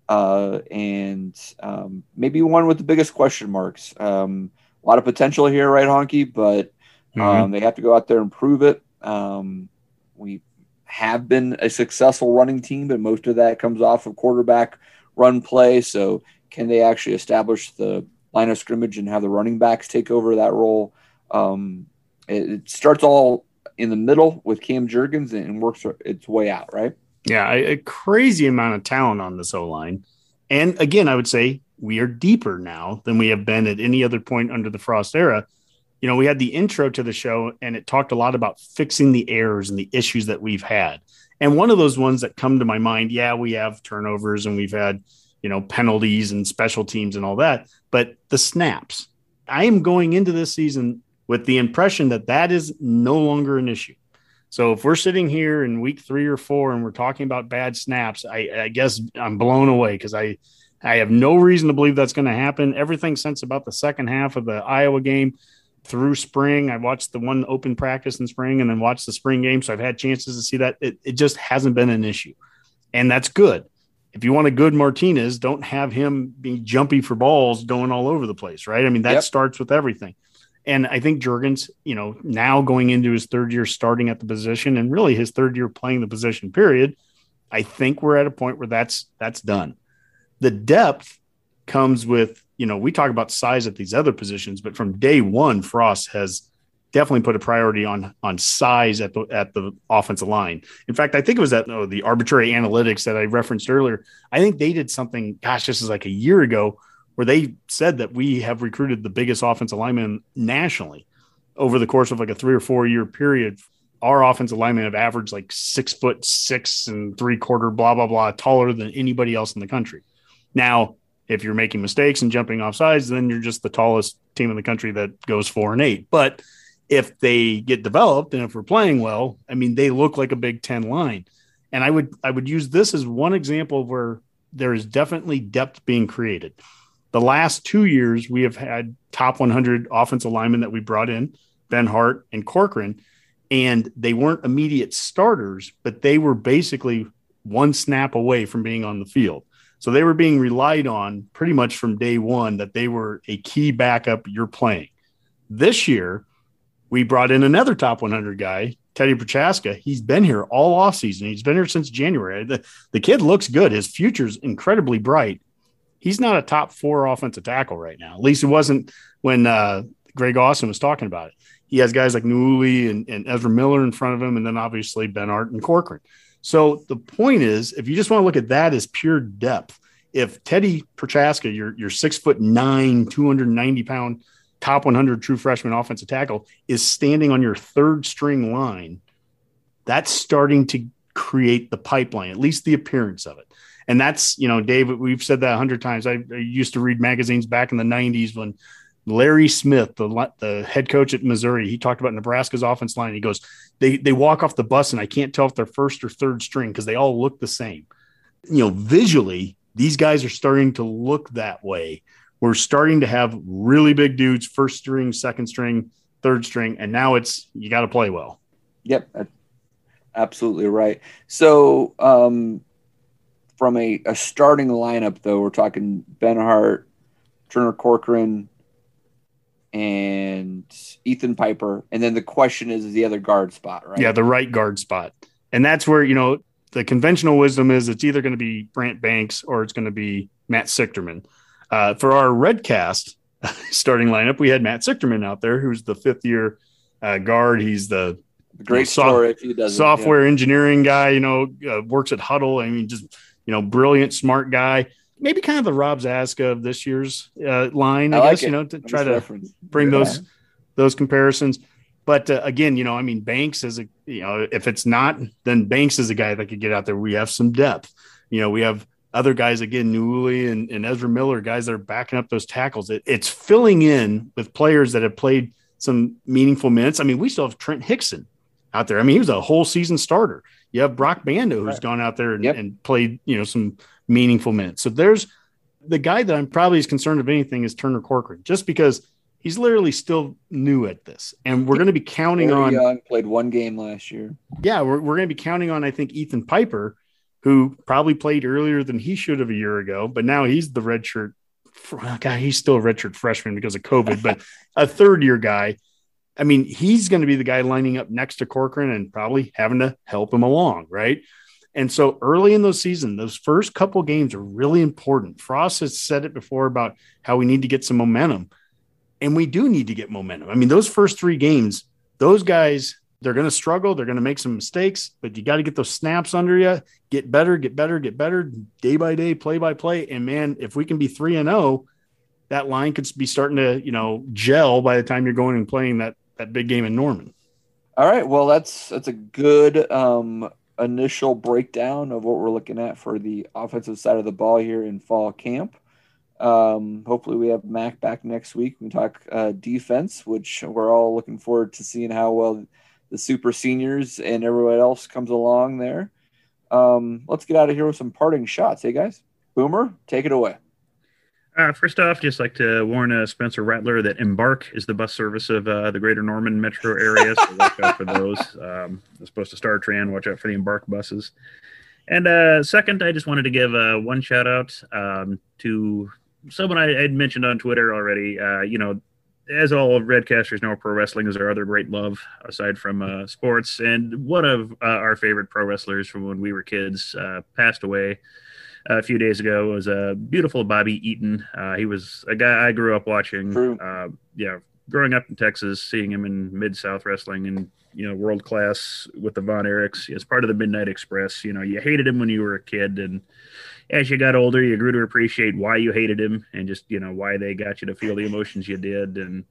uh, and um, maybe one with the biggest question marks. Um, a lot of potential here, right, Honke? But um, mm-hmm. they have to go out there and prove it. Um, we have been a successful running team, but most of that comes off of quarterback run play. So, can they actually establish the line of scrimmage and have the running backs take over that role? Um, it, it starts all in the middle with Cam Jurgens and works its way out, right? Yeah, a, a crazy amount of talent on this O line. And again, I would say we are deeper now than we have been at any other point under the Frost era. You know, we had the intro to the show and it talked a lot about fixing the errors and the issues that we've had. And one of those ones that come to my mind, yeah, we have turnovers and we've had, you know, penalties and special teams and all that, but the snaps. I am going into this season with the impression that that is no longer an issue. So if we're sitting here in week three or four and we're talking about bad snaps, I, I guess I'm blown away because I I have no reason to believe that's going to happen. Everything since about the second half of the Iowa game through spring, I watched the one open practice in spring and then watched the spring game, so I've had chances to see that. It, it just hasn't been an issue, and that's good. If you want a good Martinez, don't have him be jumpy for balls going all over the place, right? I mean that yep. starts with everything. And I think Jurgens, you know, now going into his third year starting at the position and really his third year playing the position period, I think we're at a point where that's that's done. The depth comes with, you know, we talk about size at these other positions, but from day one, Frost has definitely put a priority on on size at the at the offensive line. In fact, I think it was that oh, the arbitrary analytics that I referenced earlier. I think they did something. Gosh, this is like a year ago, where they said that we have recruited the biggest offensive lineman nationally over the course of like a three or four year period. Our offensive linemen have averaged like six foot six and three quarter, blah, blah, blah, taller than anybody else in the country. Now, if you're making mistakes and jumping off sides, then you're just the tallest team in the country that goes four and eight. But if they get developed and if we're playing well, I mean, they look like a Big Ten line. And I would I would use this as one example where there is definitely depth being created. The last two years, we have had top 100 offensive linemen that we brought in, Benhart and Corcoran, and they weren't immediate starters, but they were basically one snap away from being on the field. So they were being relied on pretty much from day one that they were a key backup you're playing. This year, we brought in another top 100 guy, Teddy Prochaska. He's been here all offseason. He's been here since January. The, the kid looks good. His future's incredibly bright he's not a top four offensive tackle right now. At least it wasn't when uh, Greg Austin was talking about it. He has guys like Nouili and, and Ezra Miller in front of him, and then obviously Benhart and Corcoran. So the point is, if you just want to look at that as pure depth, if Teddy Prochaska, your your six foot nine, 290 pound top 100 true freshman offensive tackle, is standing on your third string line, that's starting to create the pipeline, at least the appearance of it. And that's, you know, Dave, we've said that a hundred times. I, I, used to read magazines back in the 90s when Larry Smith, the, the head coach at Missouri, he talked about Nebraska's offense line. He goes, they, they walk off the bus and I can't tell if they're first or third string because they all look the same. You know, visually, these guys are starting to look that way. We're starting to have really big dudes, first string, second string, third string, and now it's you got to play well. Yep, absolutely right. So, um, from a, a starting lineup, though, we're talking Benhart, Turner Corcoran, and Ethan Piper. And then the question is, is the other guard spot, right? Yeah, the right guard spot. And that's where, you know, the conventional wisdom is it's either going to be Brant Banks or it's going to be Matt Sichterman. Uh, for our Redcast starting lineup, we had Matt Sichterman out there, who's the fifth year uh, guard. He's the great you know, story if he does software yeah. engineering guy. You know, uh, works at Hudl. I mean, just you know, brilliant, smart guy. Maybe kind of the Rob Zatechka of this year's uh, line, I, I guess. Like you know, to try to reference. bring yeah. those those comparisons. But uh, again, you know, I mean, Banks is a you know, if it's not, then Banks is a guy that could get out there. We have some depth. You know, we have other guys again, Nouili and, and Ezra Miller, guys that are backing up those tackles. It, it's filling in with players that have played some meaningful minutes. I mean, we still have Trent Hixson out there. I mean, he was a whole season starter. You have Brock Bando who's right. gone out there and, yep. and, played, you know, some meaningful minutes. So there's the guy that I'm probably as concerned of anything is Turner Corcoran, just because he's literally still new at this. And we're going to be counting Very on young, played one game last year. Yeah, we're, we're going to be counting on, I think, Ethan Piper, who probably played earlier than he should have a year ago, but now he's the red shirt guy, he's still a redshirt freshman because of COVID, but a third year guy. I mean, he's going to be the guy lining up next to Corcoran and probably having to help him along, right? And so early in those season, those first couple games are really important. Frost has said it before about how we need to get some momentum, and we do need to get momentum. I mean, those first three games, those guys they're going to struggle. They're going to make some mistakes, but you got to get those snaps under you, get better, get better, get better day by day, play by play. And man, if we can be three and zero, oh, that line could be starting to you know gel by the time you're going and playing that that big game in Norman. All right, well that's that's a good um, initial breakdown of what we're looking at for the offensive side of the ball here in fall camp. Um, hopefully, we have Mac back next week. We talk uh, defense, which we're all looking forward to seeing how well the super seniors and everyone else comes along there. Um, let's get out of here with some parting shots. Hey guys, Boomer, take it away. Uh, first off, just like to warn uh, Spencer Rattler that Embark is the bus service of uh, the Greater Norman metro area, so watch out for those. Um, as opposed to StarTran, watch out for the Embark buses. And uh, second, I just wanted to give uh, one shout out um, to someone I had mentioned on Twitter already. Uh, you know, as all of Redcasters know, pro wrestling is our other great love aside from uh, sports. And one of uh, our favorite pro wrestlers from when we were kids uh, passed away a few days ago. Was a beautiful Bobby Eaton. Uh, he was a guy I grew up watching. Uh, yeah, growing up in Texas, seeing him in Mid South Wrestling and you know world class with the Von Erichs as part of the Midnight Express. You know, you hated him when you were a kid and as you got older, you grew to appreciate why you hated him and just you know why they got you to feel the emotions you did. And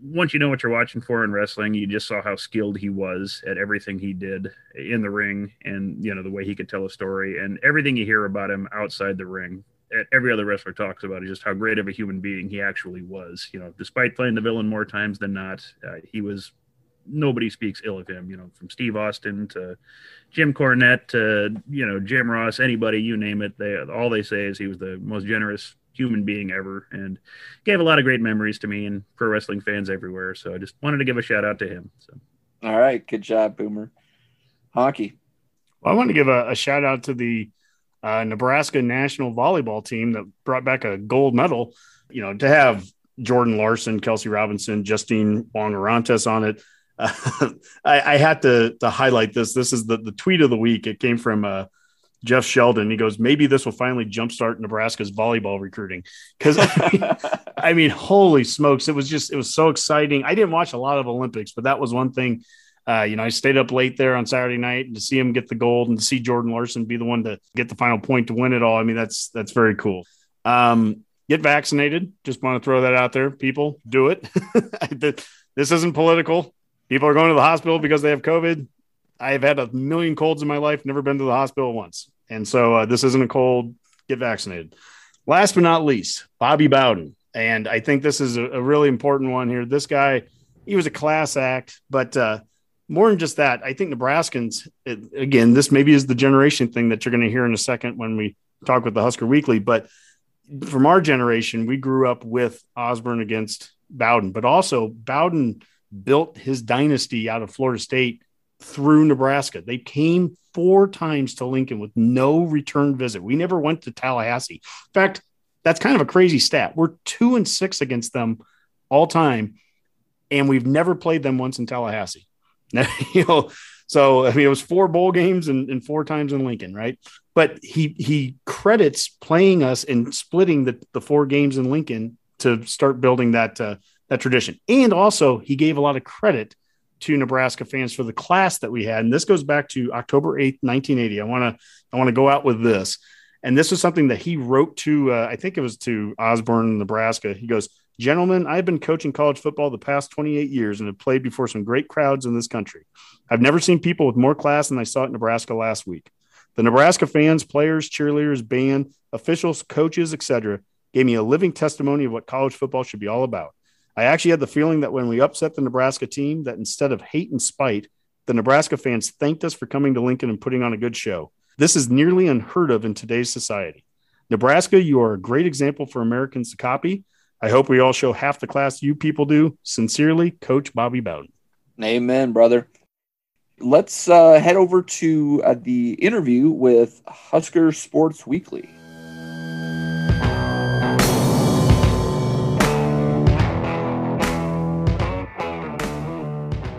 once you know what you're watching for in wrestling, you just saw how skilled he was at everything he did in the ring, and you know the way he could tell a story, and everything you hear about him outside the ring. Every other wrestler talks about is just how great of a human being he actually was. You know, despite playing the villain more times than not, uh, he was nobody speaks ill of him. You know, from Steve Austin to Jim Cornette to you know Jim Ross, anybody you name it, they all they say is he was the most generous human being ever, and gave a lot of great memories to me and pro wrestling fans everywhere. So I just wanted to give a shout out to him. So, all right, good job, Boomer. Honke. Well, I want to give a, a shout out to the uh, Nebraska national volleyball team that brought back a gold medal. You know, to have Jordan Larson, Kelsey Robinson, Justine Wong-Orantes on it uh, I, I, had to to highlight this. This is the the tweet of the week. It came from uh, Jeff Sheldon. He goes, maybe this will finally jumpstart Nebraska's volleyball recruiting. Because I, mean, I mean, holy smokes, it was just it was so exciting. I didn't watch a lot of Olympics, but that was one thing. Uh, you know, I stayed up late there on Saturday night to see him get the gold and to see Jordan Larson be the one to get the final point to win it all. I mean, that's that's very cool. Um, get vaccinated. Just want to throw that out there. People do it. this isn't political people are going to the hospital because they have COVID. I've had a million colds in my life, never been to the hospital once. And so uh, this isn't a cold, get vaccinated. Last but not least, Bobby Bowden. And I think this is a, a really important one here. This guy, he was a class act, but uh, more than just that, I think Nebraskans, it, again, this maybe is the generation thing that you're going to hear in a second when we talk with the Husker Weekly. But from our generation, we grew up with Osborne against Bowden, but also Bowden built his dynasty out of Florida State through Nebraska. They came four times to Lincoln with no return visit. We never went to Tallahassee. In fact, that's kind of a crazy stat. We're two and six against them all time, and we've never played them once in Tallahassee. you know, so I mean, it was four bowl games and, and, four times in Lincoln, right? But he he credits playing us and splitting the, the four games in Lincoln to start building that uh, that tradition. And also, he gave a lot of credit to Nebraska fans for the class that we had. And this goes back to October 8th, 1980. I want to I want to go out with this. And this was something that he wrote to uh, I think it was to Osborne, Nebraska. He goes, "Gentlemen, I've been coaching college football the past 28 years and have played before some great crowds in this country. I've never seen people with more class than I saw at Nebraska last week. The Nebraska fans, players, cheerleaders, band, officials, coaches, etc., gave me a living testimony of what college football should be all about. I actually had the feeling that when we upset the Nebraska team, that instead of hate and spite, the Nebraska fans thanked us for coming to Lincoln and putting on a good show. This is nearly unheard of in today's society. Nebraska, you are a great example for Americans to copy. I hope we all show half the class you people do. Sincerely, Coach Bobby Bowden. Amen, brother. Let's uh, head over to uh, the interview with Husker Sports Weekly.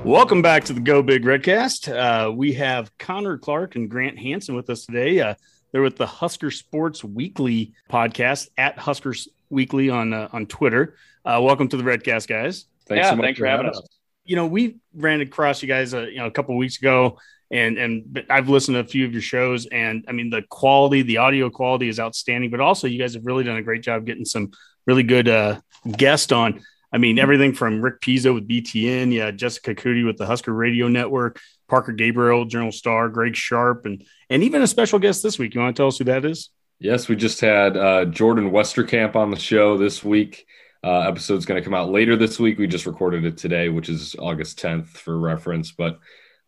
Welcome back to the Go Big Redcast. Uh, we have Connor Clark and Grant Hanson with us today. Uh, they're with the Husker Sports Weekly podcast at Huskers Weekly on uh, on Twitter. Uh, welcome to the Redcast, guys. Thanks yeah, so thanks for having us. us. You know, we ran across you guys, uh, you know, a couple weeks ago, and and I've listened to a few of your shows, and I mean, the quality, the audio quality is outstanding. But also, you guys have really done a great job getting some really good uh, guests on. I mean, everything from Rick Pizzo with BTN, yeah, Jessica Coody with the Husker Radio Network, Parker Gabriel, Journal Star, Greg Sharpe, and and even a special guest this week. You want to tell us who that is? Yes, we just had uh, Jordan Westerkamp on the show this week. Uh, episode's going to come out later this week. We just recorded it today, which is August 10th for reference. But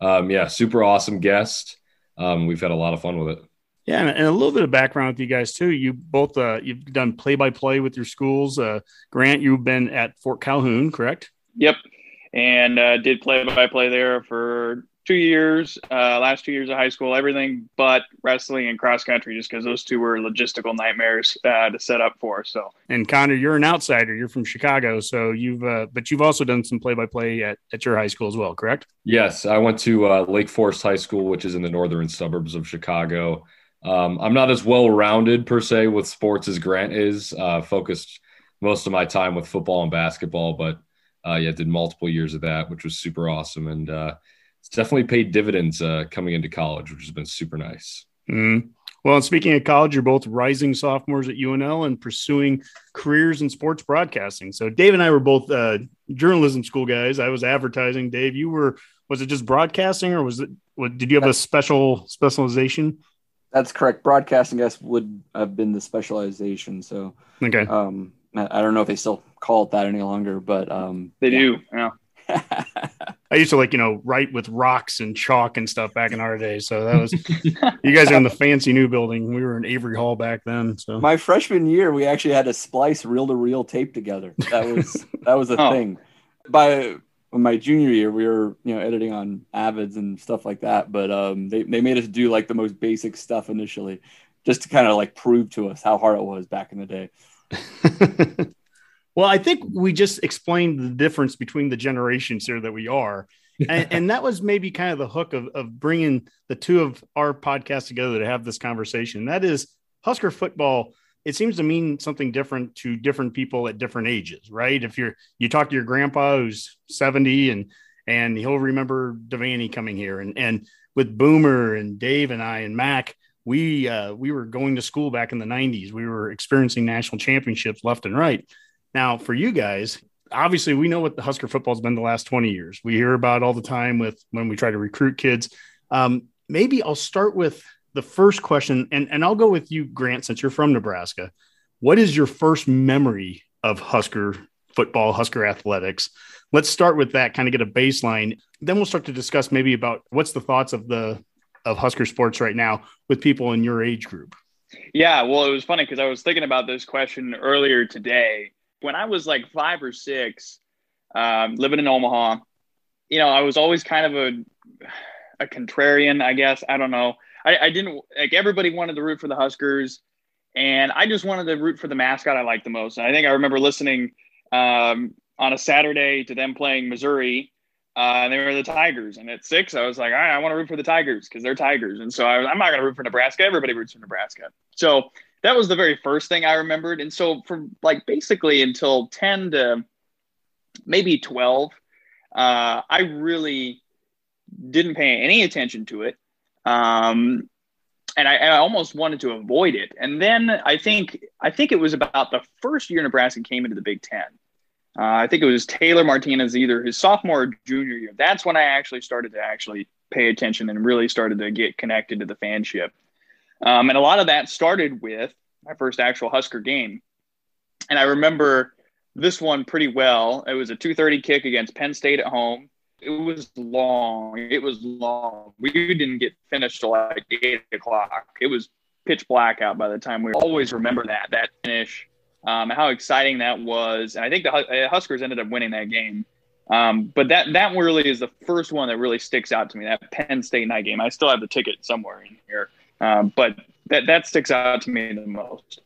um, yeah, super awesome guest. Um, we've had a lot of fun with it. Yeah, and, and, a little bit of background with you guys too. You both uh, you've done play by play with your schools. Uh, Grant, you've been at Fort Calhoun, correct? Yep, and uh, did play by play there for two years. Uh, last two years of high school, everything but wrestling and cross country, just because those two were logistical nightmares uh, to set up for. So, and Connor, you're an outsider. You're from Chicago, so you've uh, but you've also done some play by play at at your high school as well, correct? Yes, I went to uh, Lake Forest High School, which is in the northern suburbs of Chicago. Um, I'm not as well rounded per se with sports as Grant is. Uh, focused most of my time with football and basketball, but uh, yeah, did multiple years of that, which was super awesome, and uh, it's definitely paid dividends uh, coming into college, which has been super nice. Mm. Well, speaking of college, you're both rising sophomores at UNL and pursuing careers in sports broadcasting. So Dave and I were both uh, journalism school guys. I was advertising. Dave, you were was it just broadcasting or was it? What, did you have a special specialization? That's correct. Broadcasting, I guess, would have been the specialization. So, okay. Um, I don't know if they still call it that any longer, but um, they yeah. do. Yeah. I used to like, you know, write with rocks and chalk and stuff back in our day. So that was, you guys are in the fancy new building. We were in Avery Hall back then. So my freshman year, we actually had to splice reel to reel tape together. That was, that was a oh. thing. By my junior year, we were you know editing on Avids and stuff like that. But um, they they made us do like the most basic stuff initially, just to kind of like prove to us how hard it was back in the day. well, I think we just explained the difference between the generations here that we are. and, and, that was maybe kind of the hook of, of bringing the two of our podcasts together to have this conversation. That is Husker football it seems to mean something different to different people at different ages, right? If you're you talk to your grandpa who's 70 and and he'll remember Devaney coming here and and with Boomer and Dave and I and Mac, we uh, we were going to school back in the 90s. We were experiencing national championships left and right. Now, for you guys, obviously we know what the Husker football's been the last 20 years. We hear about all the time with when we try to recruit kids. Um, maybe I'll start with the first question, and, and I'll go with you, Grant, since you're from Nebraska. What is your first memory of Husker football, Husker athletics? Let's start with that, kind of get a baseline. Then we'll start to discuss maybe about what's the thoughts of the of Husker sports right now with people in your age group. Yeah, well, it was funny because I was thinking about this question earlier today. When I was like five or six, um, living in Omaha, you know, I was always kind of a a contrarian, I guess. I don't know. I, I didn't like everybody wanted to root for the Huskers, and I just wanted to root for the mascot I liked the most. And I think I remember listening um, on a Saturday to them playing Missouri, uh, and they were the Tigers. And at six, I was like, all right, I want to root for the Tigers because they're Tigers. And so I I'm not going to root for Nebraska. Everybody roots for Nebraska. So that was the very first thing I remembered. And so from like basically until 10 to maybe 12, uh, I really didn't pay any attention to it. Um, and I, I, almost wanted to avoid it. And then I think I think it was about the first year Nebraska came into the Big Ten. Uh, I think it was Taylor Martinez, either his sophomore or junior year. That's when I actually started to actually pay attention and really started to get connected to the fanship. Um, and a lot of that started with my first actual Husker game. And I remember this one pretty well. It was a 2:30 kick against Penn State at home it was long. It was long. We didn't get finished till like eight o'clock. It was pitch black out by the time we always remember that that finish, um, how exciting that was. And I think the uh, Huskers ended up winning that game. Um, but that that really is the first one that really sticks out to me. That Penn State night game. I still have the ticket somewhere in here, um, but that that sticks out to me the most.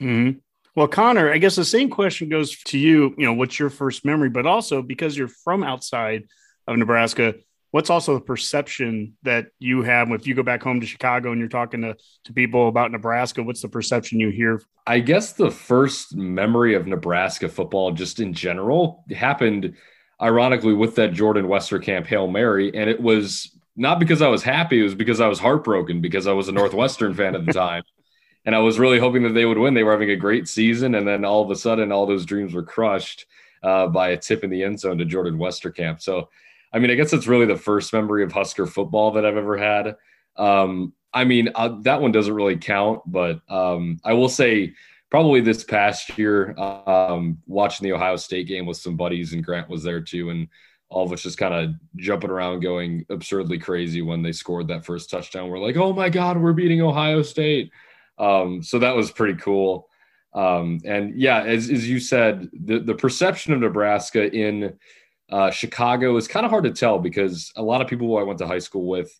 Mm-hmm. Well, Connor, I guess the same question goes to you. You know, what's your first memory? But also because you're from outside of Nebraska. What's also the perception that you have if you go back home to Chicago and you're talking to, to people about Nebraska? What's the perception you hear? I guess the first memory of Nebraska football, just in general, happened ironically with that Jordan Westerkamp Hail Mary. And it was not because I was happy, it was because I was heartbroken because I was a Northwestern fan at the time. And I was really hoping that they would win. They were having a great season. And then all of a sudden, all those dreams were crushed uh, by a tip in the end zone to Jordan Westerkamp. So I mean, I guess it's really the first memory of Husker football that I've ever had. Um, I mean, uh, that one doesn't really count, but um, I will say probably this past year, um, watching the Ohio State game with some buddies, and Grant was there too, and all of us just kind of jumping around, going absurdly crazy when they scored that first touchdown. We're like, "Oh my God, we're beating Ohio State!" Um, so that was pretty cool. Um, and yeah, as, as you said, the the perception of Nebraska in uh, Chicago is kind of hard to tell because a lot of people who I went to high school with,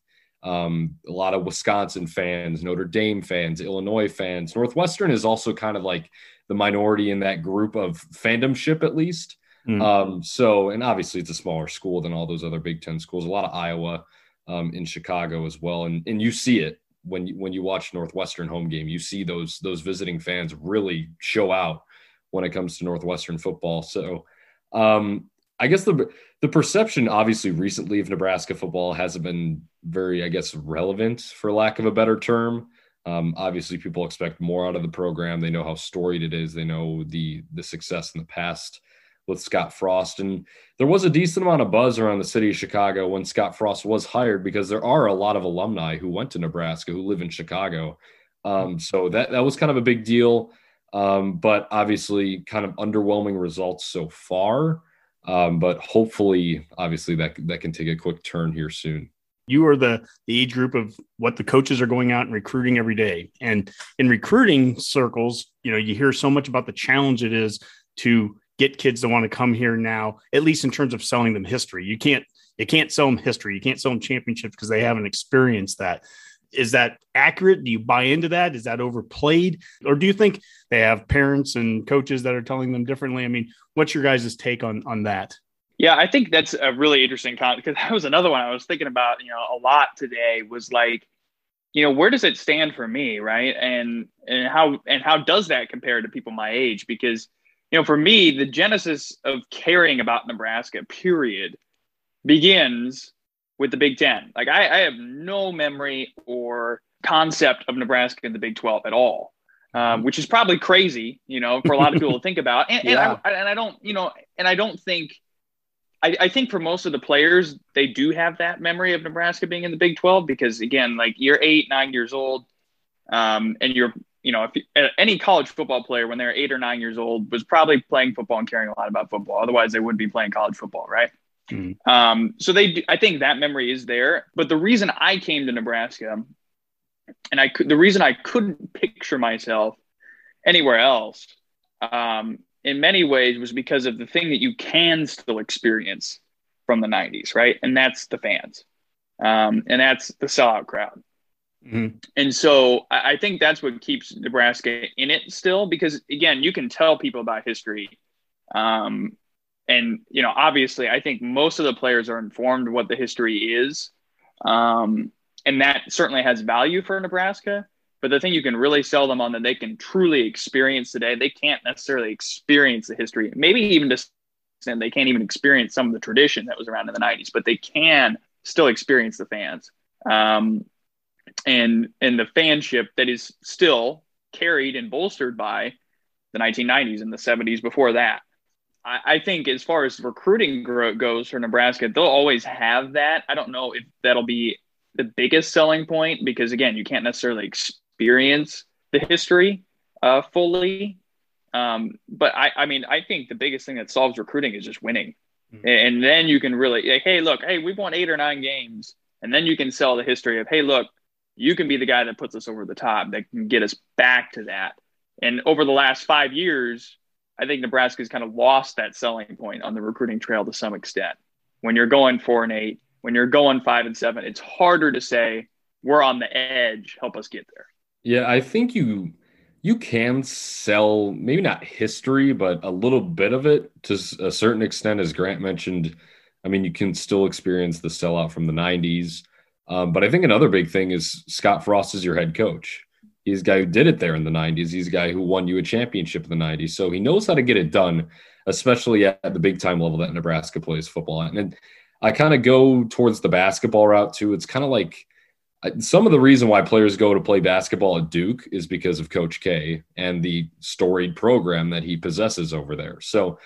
um, a lot of Wisconsin fans, Notre Dame fans, Illinois fans, Northwestern is also kind of like the minority in that group of fandomship, at least. Mm-hmm. Um, so, and obviously it's a smaller school than all those other Big Ten schools. A lot of Iowa um, in Chicago as well, and and you see it when you when you watch Northwestern home game. You see those those visiting fans really show out when it comes to Northwestern football. So. Um, I guess the the perception obviously recently of Nebraska football hasn't been very, I guess, relevant for lack of a better term. Um, obviously, people expect more out of the program. They know how storied it is. They know the the success in the past with Scott Frost, and there was a decent amount of buzz around the city of Chicago when Scott Frost was hired because there are a lot of alumni who went to Nebraska who live in Chicago. Um, so that that was kind of a big deal, um, but obviously, kind of underwhelming results so far. Um, but hopefully, obviously, that that can take a quick turn here soon. You are the the age group of what the coaches are going out and recruiting every day, and in recruiting circles, you know, you hear so much about the challenge it is to get kids to want to come here now. At least in terms of selling them history, you can't you can't sell them history. You can't sell them championships because they haven't experienced that. Is that accurate? Do you buy into that? Is that overplayed? Or do you think they have parents and coaches that are telling them differently? I mean, what's your guys' take on on that? Yeah, I think that's a really interesting comment because that was another one I was thinking about, you know, a lot today was like, you know, where does it stand for me, right? And and how and how does that compare to people my age? Because, you know, for me, the genesis of caring about Nebraska, period, begins with the Big Ten. Like I, I have no memory or concept of Nebraska in the Big 12 at all. Um, which is probably crazy, you know, for a lot of people to think about. And, yeah. and, I, and I don't, you know, and I don't think, I, I, think for most of the players, they do have that memory of Nebraska being in the Big 12 because, again, like you're eight, nine years old, um, and you're, you know, if you, any college football player when they're eight or nine years old was probably playing football and caring a lot about football. Otherwise, they wouldn't be playing college football, right? Mm-hmm. Um, so they, do, I think that memory is there. But the reason I came to Nebraska, and I could, the reason I couldn't picture myself anywhere else, um, in many ways, was because of the thing that you can still experience from the '90s, right? And that's the fans. um, and that's the sellout crowd. Mm-hmm. And so I I think that's what keeps Nebraska in it still, because again, you can tell people about history. Um, and, you know, obviously, I think most of the players are informed what the history is. Um, and that certainly has value for Nebraska. But the thing you can really sell them on that they can truly experience today, they can't necessarily experience the history. Maybe even just and they can't even experience some of the tradition that was around in the 90s, but they can still experience the fans. Um, and and the fanship that is still carried and bolstered by the 1990s and the 70s before that. I, I think as far as recruiting gro- goes for Nebraska, they'll always have that. I don't know if that'll be the biggest selling point because again, you can't necessarily experience the history uh, fully. Um, but I, I mean, I think the biggest thing that solves recruiting is just winning. Mm-hmm. And then you can really, like, hey, look, hey, we've won eight or nine games. And then you can sell the history of, hey, look, you can be the guy that puts us over the top, that can get us back to that. And over the last five years, I think Nebraska's kind of lost that selling point on the recruiting trail to some extent. When you're going four and eight, when you're going five and seven, it's harder to say we're on the edge. Help us get there. Yeah, I think you you can sell maybe not history, but a little bit of it to a certain extent, as Grant mentioned. I mean, you can still experience the sellout from the '90s, um, but I think another big thing is Scott Frost is your head coach. He's a guy who did it there in the 90s. He's a guy who won you a championship in the 90s. So he knows how to get it done, especially at the big time level that Nebraska plays football at. And I kind of go towards the basketball route too. It's kind of like some of the reason why players go to play basketball at Duke is because of Coach K and the storied program that he possesses over there. So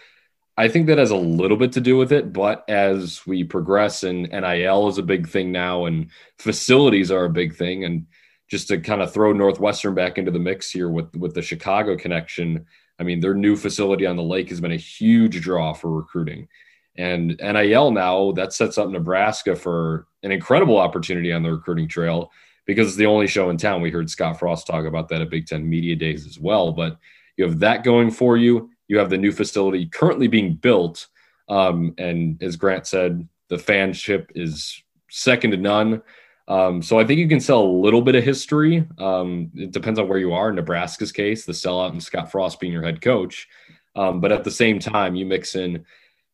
I think that has a little bit to do with it. But as we progress, and NIL is a big thing now, and facilities are a big thing, and just to kind of throw Northwestern back into the mix here with with the Chicago connection. I mean, their new facility on the lake has been a huge draw for recruiting. And NIL now that sets up Nebraska for an incredible opportunity on the recruiting trail because it's the only show in town. We heard Scott Frost talk about that at Big Ten Media Days as well. But you have that going for you. You have the new facility currently being built. Um, and as Grant said, the fanship is second to none. Um, so I think you can sell a little bit of history. Um, it depends on where you are. In Nebraska's case, the sellout and Scott Frost being your head coach. Um, but at the same time, you mix in,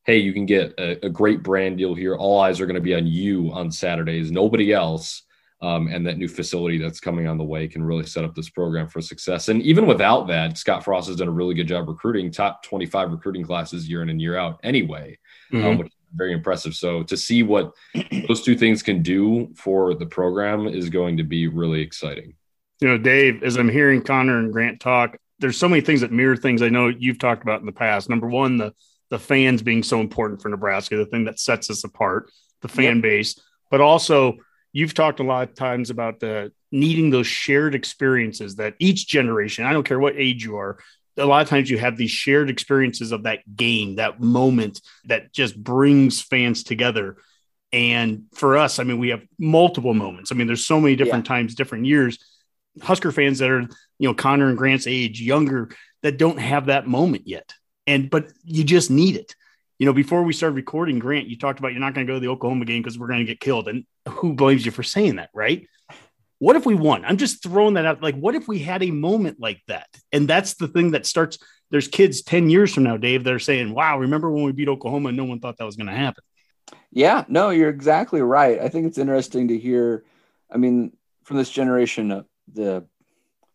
hey, you can get a, a great brand deal here. All eyes are going to be on you on Saturdays, nobody else. Um, and that new facility that's coming on the way can really set up this program for success. And even without that, Scott Frost has done a really good job recruiting top 25 recruiting classes year in and year out anyway, Mm-hmm. um, which very impressive. So to see what those two things can do for the program is going to be really exciting. You know, Dave, as I'm hearing Connor and Grant talk, there's so many things that mirror things I know you've talked about in the past. Number one, the the fans being so important for Nebraska, the thing that sets us apart, the fan Yep. base, but also you've talked a lot of times about the needing those shared experiences that each generation, I don't care what age you are, a lot of times you have these shared experiences of that game, that moment that just brings fans together. And for us, I mean, we have multiple moments. I mean, there's so many different times, different years. Husker fans that are, you know, Connor and Grant's age, younger, that don't have that moment yet. And but you just need it. You know, before we started recording, Grant, you talked about you're not going to go to the Oklahoma game because we're going to get killed. And who blames you for saying that, right? What if we won? I'm just throwing that out. Like, what if we had a moment like that? And that's the thing that starts. There's kids 10 years from now, Dave, that are saying, wow, remember when we beat Oklahoma and no one thought that was going to happen? Yeah, no, you're exactly right. I think it's interesting to hear. I mean, from this generation, uh, the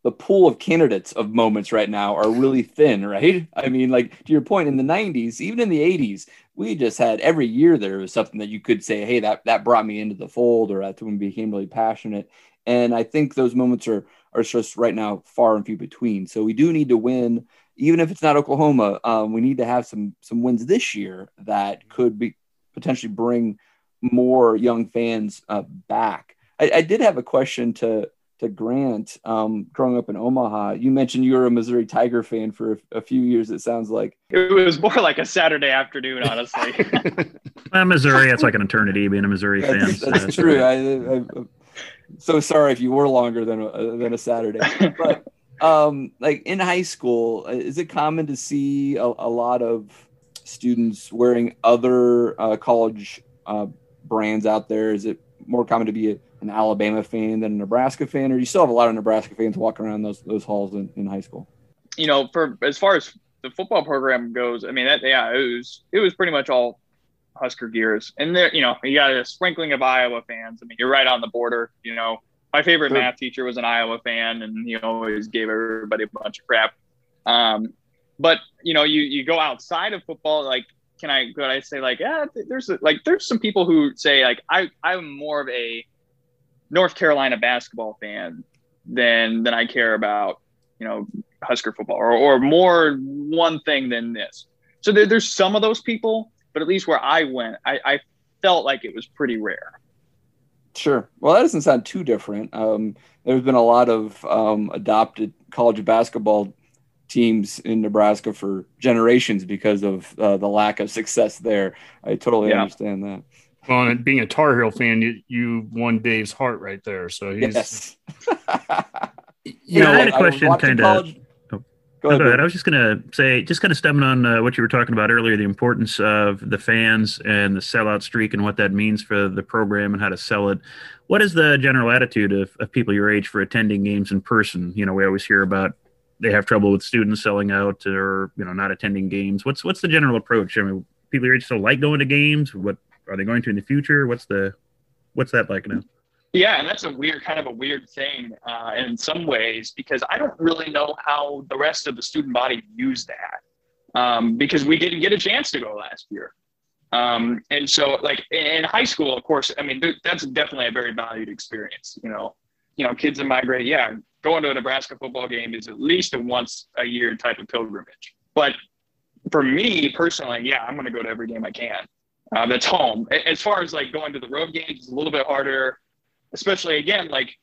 the pool of candidates of moments right now are really thin, right? I mean, like to your point, in the '90s, even in the '80s, we just had every year there was something that you could say, "Hey, that that brought me into the fold," or that's when we became really passionate. And I think those moments are are just right now far and few between. So we do need to win, even if it's not Oklahoma. Um, we need to have some some wins this year that could be potentially bring more young fans uh, back. I, I did have a question to to Grant. Um, growing up in Omaha, you mentioned you were a Missouri Tiger fan for a, a few years. It sounds like It was more like a Saturday afternoon, honestly. Uh, Missouri, it's like an eternity being a Missouri fan. that's, so that's that's true. I, I, I'm so sorry if you were longer than a, than a Saturday, but um, like in high school, uh, is it common to see a, a lot of students wearing other uh, college uh, brands out there? Is it more common to be a, an Alabama fan than a Nebraska fan, or do you still have a lot of Nebraska fans walking around those those halls in, in high school? You know, for as far as the football program goes, I mean, that yeah, it was it was pretty much all Husker gears, and there, you know, you got a sprinkling of Iowa fans. I mean, you're right on the border. You know, my favorite math teacher was an Iowa fan, and he always gave everybody a bunch of crap. Um, but you know, you you go outside of football, like can I could I say like yeah, there's a, like there's some people who say like I I'm more of a North Carolina basketball fan than than I care about you know Husker football or or more one thing than this. So there, there's some of those people, but at least where I went, I, I felt like it was pretty rare. Sure. Well, that doesn't sound too different. Um, there's been a lot of um, adopted college basketball teams in Nebraska for generations because of uh, the lack of success there. I totally yeah. understand that. Well, and being a Tar Heel fan, you, you won Dave's heart right there. So he's. Yes. you know, I had a question kind of. Go ahead. I was just going to say, just kind of stemming on uh, what you were talking about earlier, the importance of the fans and the sellout streak and what that means for the program and how to sell it. What is the general attitude of, of people your age for attending games in person? You know, we always hear about they have trouble with students selling out or you know not attending games. What's what's the general approach? I mean, people your age still like going to games. What are they going to in the future? What's the what's that like now? Yeah, and that's a weird kind of a weird thing uh, in some ways because I don't really know how the rest of the student body views that um, because we didn't get a chance to go last year. Um, and so, like in high school, of course, I mean that's definitely a very valued experience. You know, you know, kids in my grade, yeah, going to a Nebraska football game is at least a once a year type of pilgrimage. But for me personally, yeah, I'm going to go to every game I can. Uh, that's home. As far as like going to the road games, it's a little bit harder especially again, like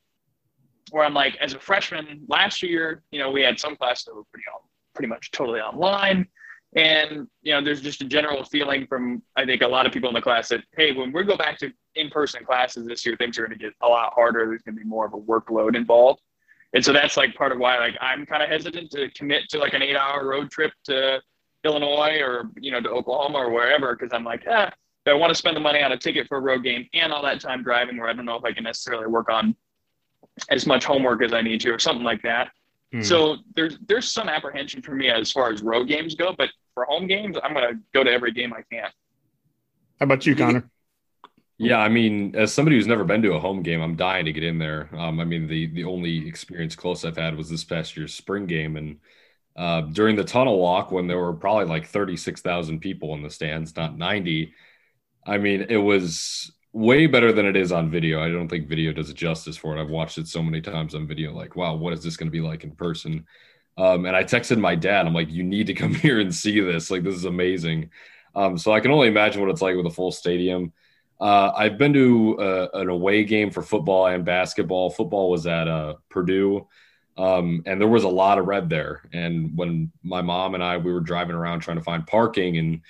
where I'm like, as a freshman last year, you know, we had some classes that were pretty, pretty much totally online. And, you know, there's just a general feeling from, I think, a lot of people in the class that, hey, when we go back to in person classes this year, things are going to get a lot harder. There's going to be more of a workload involved. And so that's like part of why, like, I'm kind of hesitant to commit to like an eight hour road trip to Illinois or, you know, to Oklahoma or wherever, because I'm like, ah, I want to spend the money on a ticket for a road game and all that time driving where I don't know if I can necessarily work on as much homework as I need to or something like that. Hmm. So there's there's some apprehension for me as far as road games go, but for home games, I'm gonna go to every game I can. How about you, Connor? Yeah, I mean, as somebody who's never been to a home game, I'm dying to get in there. Um, I mean, the the only experience close I've had was this past year's spring game, and uh, during the tunnel walk when there were probably like 36,000 people in the stands, not 90. I mean, it was way better than it is on video. I don't think video does it justice for it. I've watched it so many times on video, like, wow, what is this going to be like in person? Um, and I texted my dad, I'm like, you need to come here and see this. Like, this is amazing. Um, so I can only imagine what it's like with a full stadium. Uh, I've been to a, an away game for football and basketball. Football was at uh, Purdue, um, and there was a lot of red there. And when my mom and I we were driving around trying to find parking, and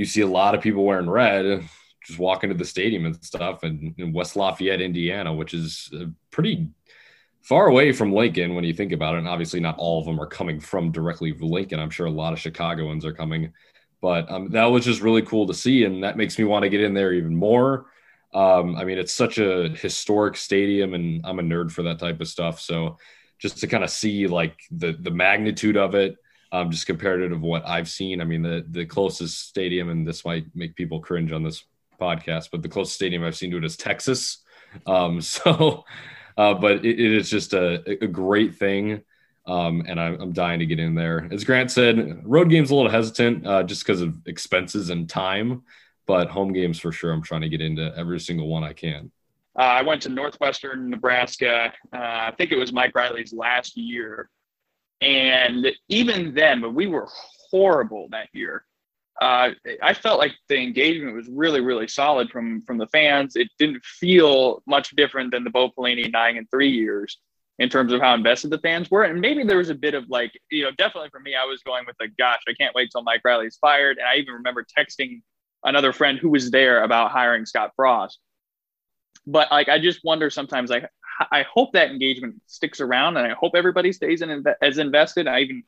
you see a lot of people wearing red just walking to the stadium and stuff and in West Lafayette, Indiana, which is pretty far away from Lincoln when you think about it. And obviously, not all of them are coming from directly Lincoln. I'm sure a lot of Chicagoans are coming, but um, that was just really cool to see. And that makes me want to get in there even more. Um, I mean, it's such a historic stadium, and I'm a nerd for that type of stuff. So just to kind of see like the the magnitude of it, um, just comparative of what I've seen. I mean, the the closest stadium, and this might make people cringe on this podcast, but the closest stadium I've seen to it is Texas. Um, so, uh, but it, it is just a, a great thing. Um, and I'm, I'm, dying to get in there. As Grant said, road games a little hesitant uh, just because of expenses and time, but home games for sure. I'm trying to get into every single one I can. Uh, I went to Northwestern Nebraska. Uh, I think it was Mike Riley's last year, and even then, but we were horrible that year. Uh, I felt like the engagement was really, really solid from from the fans. It didn't feel much different than the Bo Pelini nine and three years in terms of how invested the fans were. And maybe there was a bit of like, you know, definitely for me, I was going with like, gosh, I can't wait till Mike Riley's fired. And I even remember texting another friend who was there about hiring Scott Frost. But like, I just wonder sometimes, like, I hope that engagement sticks around, and I hope everybody stays in as invested. I even,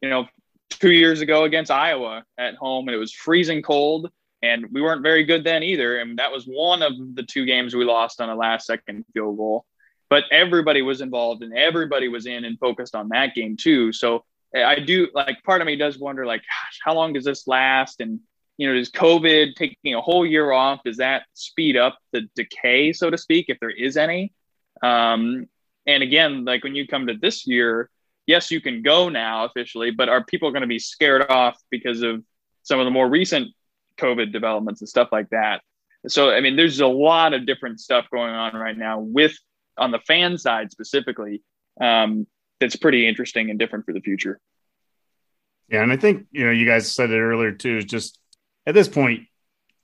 you know, two years ago against Iowa at home, and it was freezing cold. and we weren't very good then either. And that was one of the two games we lost on a last second field goal. But everybody was involved and everybody was in and focused on that game too. So eh, I do like part of me does wonder like, gosh, how long does this last? And you know, does COVID taking a whole year off does that speed up the decay, so to speak, if there is any? Um, and again, like when you come to this year, yes, you can go now officially, but are people going to be scared off because of some of the more recent COVID developments and stuff like that? So, I mean, there's a lot of different stuff going on right now with on the fan side specifically. Um, that's pretty interesting and different for the future. Yeah, and I think you know you guys said it earlier too. Is just at this point,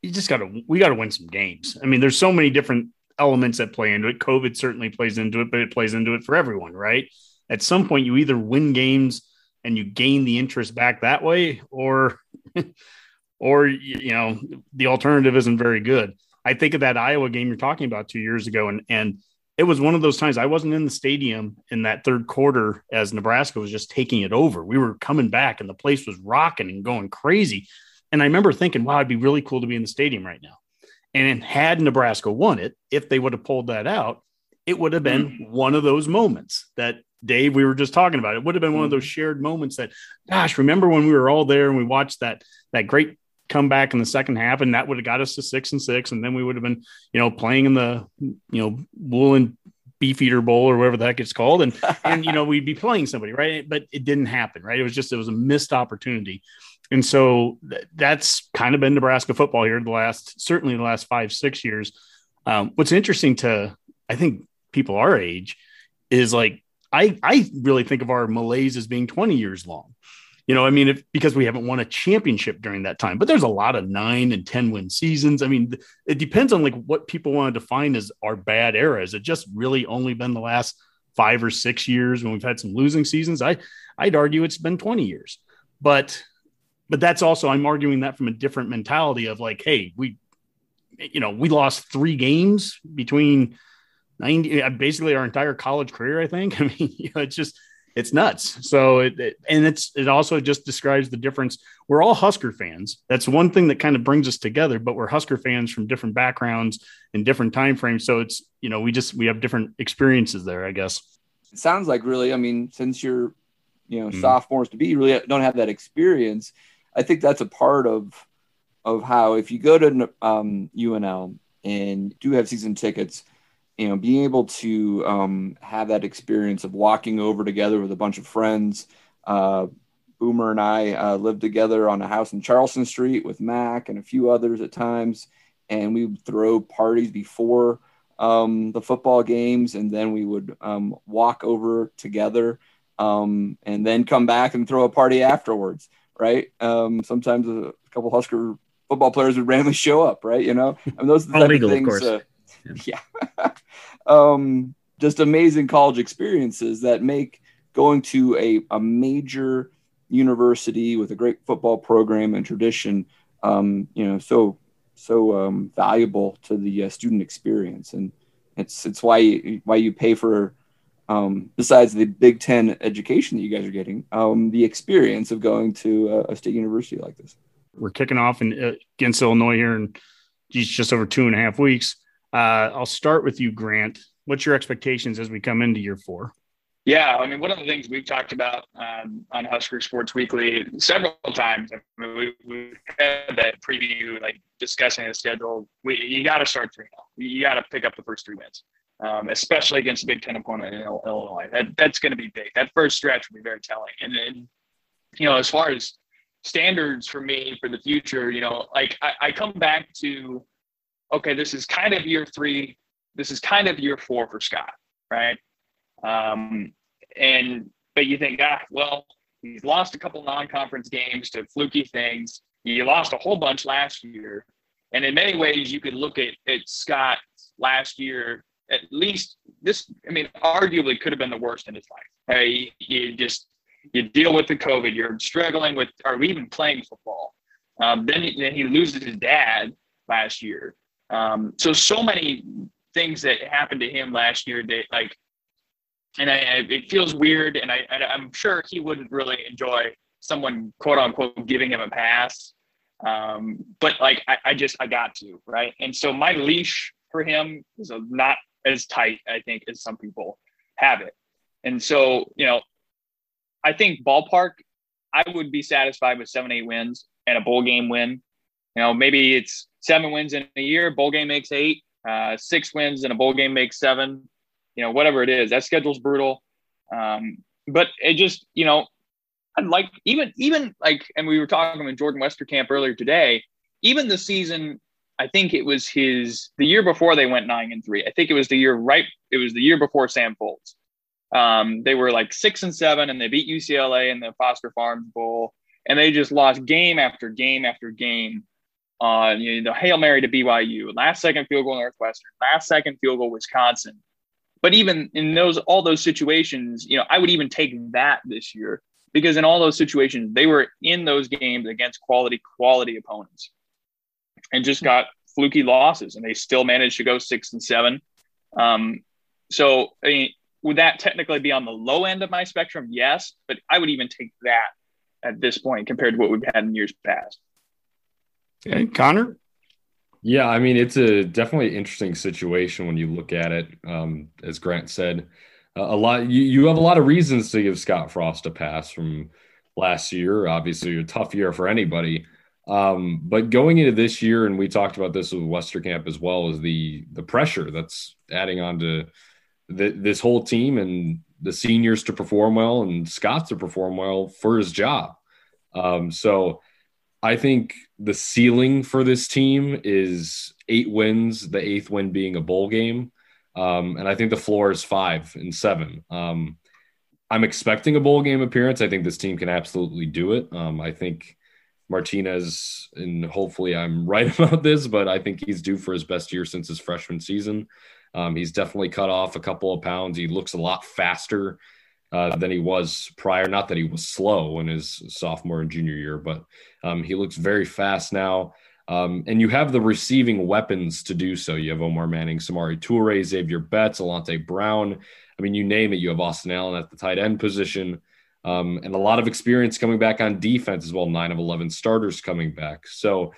you just got to we got to win some games. I mean, there's so many different elements that play into it. COVID certainly plays into it, but it plays into it for everyone, right? At some point, you either win games and you gain the interest back that way, or or you know the alternative isn't very good. I think of that Iowa game you're talking about two years ago, and and it was one of those times I wasn't in the stadium in that third quarter as Nebraska was just taking it over. We were coming back and the place was rocking and going crazy. And I remember thinking, wow, it'd be really cool to be in the stadium right now. And had Nebraska won it, if they would have pulled that out, it would have been mm-hmm. one of those moments that Dave, we were just talking about. It would have been one of those mm-hmm. shared moments that, gosh, remember when we were all there and we watched that that great come back in the second half, and that would have got us to six and six, and then we would have been, you know, playing in the, you know, woolen beefeater bowl or whatever the heck it's called, and and you know we'd be playing somebody, right? But it didn't happen, right? It was just it was a missed opportunity, and so th- that's kind of been Nebraska football here the last certainly the last five six years. Um, what's interesting to I think people our age is like I I really think of our malaise as being 20 years long. You know, I mean, if, because we haven't won a championship during that time, but there's a lot of nine and 10 win seasons. I mean, it depends on like what people want to define as our bad era. Is it just really only been the last five or six years when we've had some losing seasons? I, I'd argue it's been 20 years, but, but that's also, I'm arguing that from a different mentality of like, Hey, we, you know, we lost three games between 90, basically our entire college career, I think. I mean, you know, it's just, it's nuts. So it, it, and it's it also just describes the difference. We're all Husker fans. That's one thing that kind of brings us together. But we're Husker fans from different backgrounds and different time frames. So it's you know we just we have different experiences there. I guess. It sounds like really. I mean, since you're you know mm-hmm. sophomores to be, you really don't have that experience. I think that's a part of of how if you go to um, UNL and do have season tickets you know, being able to um, have that experience of walking over together with a bunch of friends. Uh, Boomer and I uh, lived together on a house in Charleston Street with Mac and a few others at times, and we would throw parties before um, the football games, and then we would um, walk over together, um, and then come back and throw a party afterwards. Right? Um, sometimes a couple Husker football players would randomly show up. Right? You know, I mean, those are the type legal, of things. Of uh, yeah. um, just amazing college experiences that make going to a, a major university with a great football program and tradition, um, you know, so so um, valuable to the uh, student experience, and it's it's why you, why you pay for um, besides the Big Ten education that you guys are getting, um, the experience of going to a, a, state university like this. We're kicking off in, uh, against Illinois here in just over two and a half weeks. Uh, I'll start with you, Grant. What's your expectations as we come into year four? Yeah, I mean, one of the things we've talked about um, on Husker Sports Weekly several times. I mean, we, we had that preview, like discussing the schedule. We, you got to start three now. You got to pick up the first three wins, um, especially against a Big Ten opponent in Illinois. That, that's going to be big. That first stretch will be very telling. And then, you know, as far as standards for me for the future, you know, like I, I come back to okay, this is kind of year three. This is kind of year four for Scott, right? Um, and but you think, ah, well, he's lost a couple non-conference games to fluky things. He lost a whole bunch last year, and in many ways, you could look at at Scott last year. At least this, I mean, arguably could have been the worst in his life. Hey, you just you deal with the COVID. You're struggling with, are we even playing football. Um, then, he, then he loses his dad last year. Um, so so many things that happened to him last year that like, and I, I it feels weird, and I, I'm sure he wouldn't really enjoy someone quote unquote giving him a pass. Um, but like I, I just I got to right, and so my leash for him is not as tight, I think, as some people have it. And so you know, I think ballpark, I would be satisfied with seven, eight wins and a bowl game win. You know, maybe it's seven wins in a year, bowl game makes eight, uh, six wins and a bowl game makes seven. You know, whatever it is, that schedule's brutal. Um, but it just, you know, I'd like even even like, and we were talking with Jordan Westerkamp earlier today. Even the season, I think it was his the year before they went nine and three. I think it was the year right. It was the year before Sam Foltz. Um, they were like six and seven, and they beat UCLA in the Foster Farms Bowl, and they just lost game after game after game on you know the hail mary to BYU, last second field goal Northwestern, last second field goal Wisconsin. But even in those all those situations, you know, I would even take that this year because in all those situations they were in those games against quality quality opponents and just got fluky losses and they still managed to go six and seven um, so I mean, would that technically be on the low end of my spectrum yes but i would even take that at this point compared to what we've had in years past okay connor yeah i mean it's a definitely interesting situation when you look at it um, as grant said a lot. You, you have a lot of reasons to give Scott Frost a pass from last year. Obviously, a tough year for anybody. Um, but going into this year, and we talked about this with Westerkamp as well, is the the pressure that's adding on to the, this whole team and the seniors to perform well and Scott to perform well for his job. Um, so I think the ceiling for this team is eight wins, the eighth win being a bowl game. Um, and I think the floor is five and seven. Um, I'm expecting a bowl game appearance. I think this team can absolutely do it. Um, I think Martinez, and hopefully I'm right about this, but I think he's due for his best year since his freshman season. Um, he's definitely cut off a couple of pounds. He looks a lot faster uh, than he was prior. Not that he was slow in his sophomore and junior year, but um, he looks very fast now. Um, and you have the receiving weapons to do so. You have Omar Manning, Samori Toure, Zavier Betts, Alante Brown. I mean, you name it. You have Austin Allen at the tight end position, um, and a lot of experience coming back on defense as well. Nine of eleven starters coming back. So,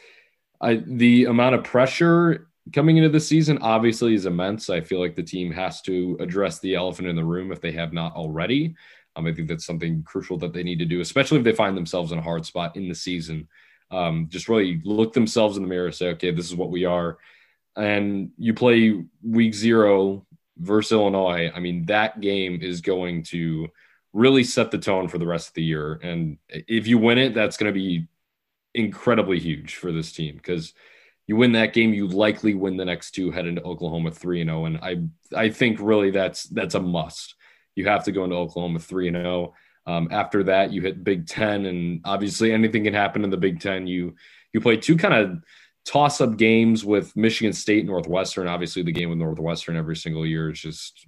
I, the amount of pressure coming into the season obviously is immense. I feel like the team has to address the elephant in the room if they have not already. Um, I think that's something crucial that they need to do, especially if they find themselves in a hard spot in the season um, just really look themselves in the mirror, say, okay, this is what we are. And you play week zero versus Illinois. I mean, that game is going to really set the tone for the rest of the year. And if you win it, that's going to be incredibly huge for this team because you win that game, you likely win the next two, head into Oklahoma three and zero. Oh. And I I think really that's that's a must. You have to go into Oklahoma three and zero. Oh. Um, after that, you hit Big Ten, and obviously anything can happen in the Big Ten. You you play two kind of toss up games with Michigan State, Northwestern. Obviously, the game with Northwestern every single year is just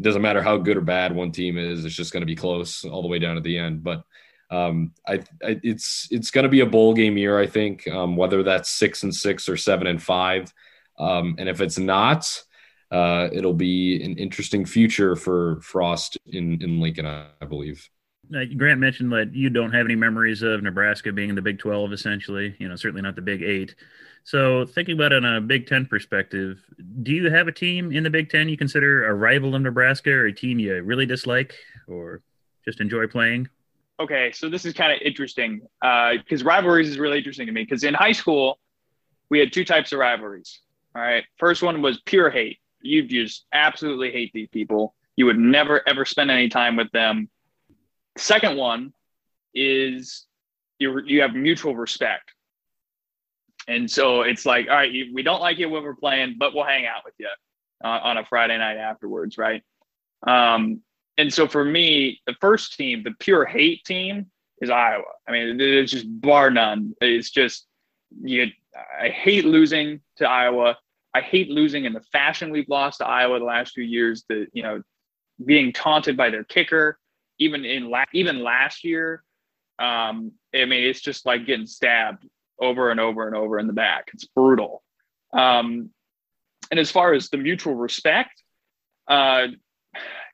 it doesn't matter how good or bad one team is. It's just going to be close all the way down at the end. But um, I, I, it's it's going to be a bowl game year, I think. Um, whether that's six and six or seven and five, um, and if it's not, uh, it'll be an interesting future for Frost in in Lincoln, I, I believe uh, Grant mentioned that you don't have any memories of Nebraska being in the Big 12, essentially, you know, certainly not the Big Eight. So, thinking about it on a Big Ten perspective, do you have a team in the Big Ten you consider a rival of Nebraska or a team you really dislike or just enjoy playing? Okay, so this is kind of interesting because uh, rivalries is really interesting to me because in high school, we had two types of rivalries. All right. First one was pure hate. You just absolutely hate these people. You would never, ever spend any time with them Second one is you you have mutual respect. And so it's like, all right, we don't like you when we're playing, but we'll hang out with you uh, on a Friday night afterwards, right? Um, and so for me, the first team, the pure hate team, is Iowa. I mean, it's just bar none. It's just you. I hate losing to Iowa. I hate losing in the fashion we've lost to Iowa the last few years. The you know, being taunted by their kicker, even in la- even last year, um, I mean, it's just like getting stabbed over and over and over in the back. It's brutal. Um, and as far as the mutual respect, uh,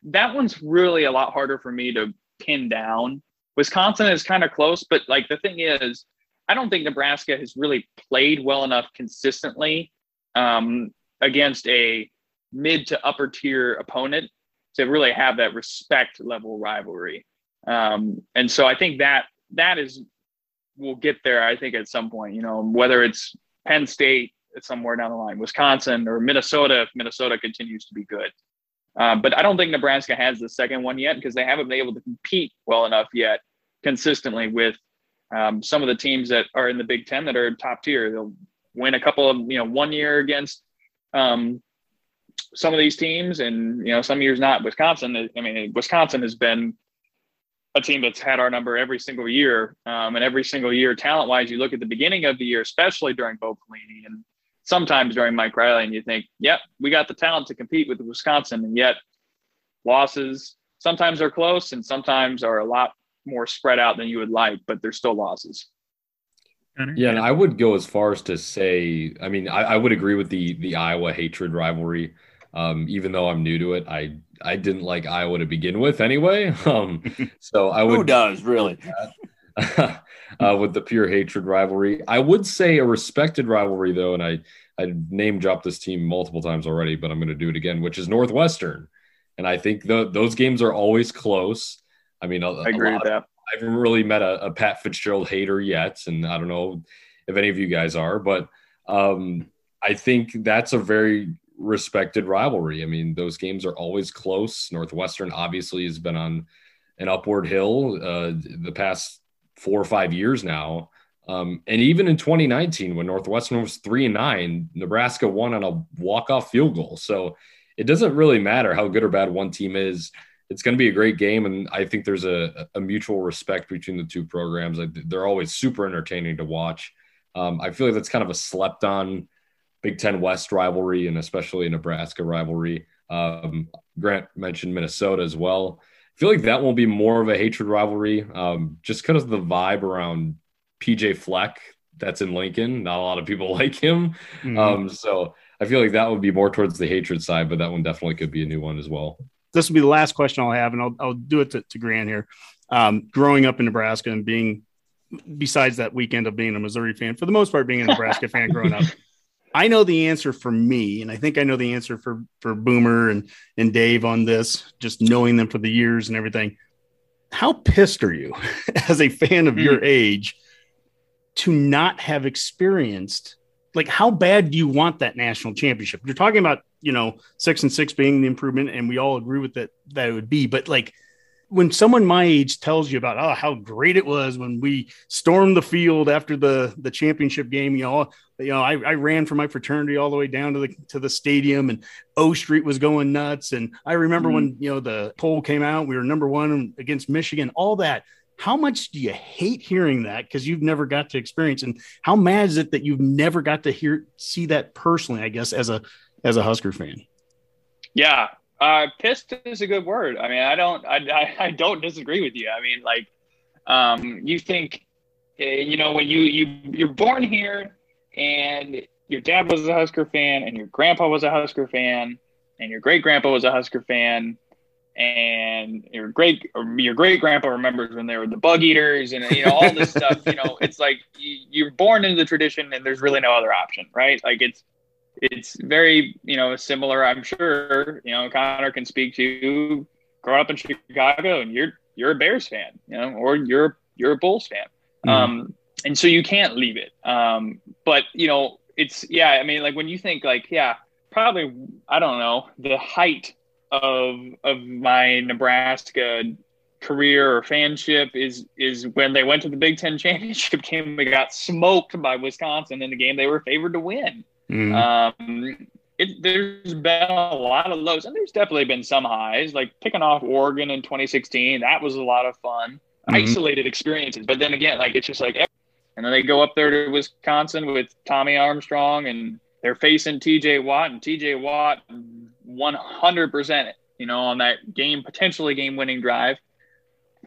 that one's really a lot harder for me to pin down. Wisconsin is kind of close, but like the thing is, I don't think Nebraska has really played well enough consistently um, against a mid to upper tier opponent to really have that respect level rivalry. Um, and so I think that that is we'll get there. I think at some point, you know, whether it's Penn State somewhere down the line, Wisconsin or Minnesota, if Minnesota continues to be good. Uh, but I don't think Nebraska has the second one yet because they haven't been able to compete well enough yet consistently with um, some of the teams that are in the Big Ten that are top tier. They'll win a couple of you know one year against um, some of these teams, and you know some years not. Wisconsin, I mean, Wisconsin has been a team that's had our number every single year, um, and every single year, talent wise, you look at the beginning of the year, especially during Bo Pelini and sometimes during Mike Riley, and you think, yep, we got the talent to compete with Wisconsin, and yet losses sometimes are close and sometimes are a lot more spread out than you would like, but they're still losses. Yeah, and I would go as far as to say, I mean, I, I would agree with the the Iowa hatred rivalry. Um, even though I'm new to it, I I didn't like Iowa to begin with anyway. Um, so I would who does really uh, with the pure hatred rivalry. I would say a respected rivalry though, and I I name dropped this team multiple times already, but I'm going to do it again, which is Northwestern, and I think the, those games are always close. I mean, a, I agree with that. Of, I haven't really met a, a, Pat Fitzgerald hater yet, and I don't know if any of you guys are, but um, I think that's a very respected rivalry. I mean, those games are always close. Northwestern obviously has been on an upward hill uh, the past four or five years now. Um, and even in 2019, when Northwestern was three and nine, Nebraska won on a walk-off field goal. So it doesn't really matter how good or bad one team is it's going to be a great game, and I think there's a, a mutual respect between the two programs. They're always super entertaining to watch. Um, I feel like that's kind of a slept on Big Ten West rivalry, and especially a Nebraska rivalry. Um, Grant mentioned Minnesota as well. I feel like that will be more of a hatred rivalry, um, just because of the vibe around PJ Fleck that's in Lincoln. Not a lot of people like him, mm-hmm. Um, so I feel like that would be more towards the hatred side, but that one definitely could be a new one as well this will be the last question I'll have, and I'll, I'll do it to, to Grant here. Um, growing up in Nebraska and being, besides that weekend of being a Missouri fan, for the most part, being a Nebraska fan growing up, I know the answer for me, and I think I know the answer for for Boomer and and Dave on this. Just knowing them for the years and everything. How pissed are you, as a fan of mm. your age, to not have experienced? Like, how bad do you want that national championship? You're talking about you know, six and six being the improvement, and we all agree with that that it would be. But like when someone my age tells you about oh how great it was when we stormed the field after the the championship game, you know, you know, I, I ran from my fraternity all the way down to the to the stadium, and O Street was going nuts. And I remember mm-hmm. when you know the poll came out, we were number one against Michigan. All that. How much do you hate hearing that because you've never got to experience, and how mad is it that you've never got to hear see that personally? I guess as a as a Husker fan. Yeah, uh, pissed is a good word. I mean, I don't, I, I don't disagree with you. I mean, like, um, you think, eh, you know, when you you you're born here, and your dad was a Husker fan, and your grandpa was a Husker fan, and your great grandpa was a Husker fan, and your great your great grandpa remembers when they were the bug eaters, and you know all this stuff. You know, it's like you, you're born into the tradition, and there's really no other option, right? Like it's it's very you know similar. I'm sure you know Connor can speak to growing up in Chicago, and you're you're a Bears fan, you know, or you're you're a Bulls fan, mm-hmm. um, and so you can't leave it. Um, but you know, it's yeah. I mean, like when you think like yeah, probably I don't know the height of of my Nebraska career or fanship is is when they went to the Big Ten championship game. They got smoked by Wisconsin in the game they were favored to win. Mm-hmm. Um, it, there's been a lot of lows, and there's definitely been some highs. Like picking off Oregon in 2016, that was a lot of fun, mm-hmm. isolated experiences. But then again, like it's just like, and then they go up there to Wisconsin with Tommy Armstrong, and they're facing T.J. Watt, and T.J. Watt 100%, you know, on that game potentially game-winning drive.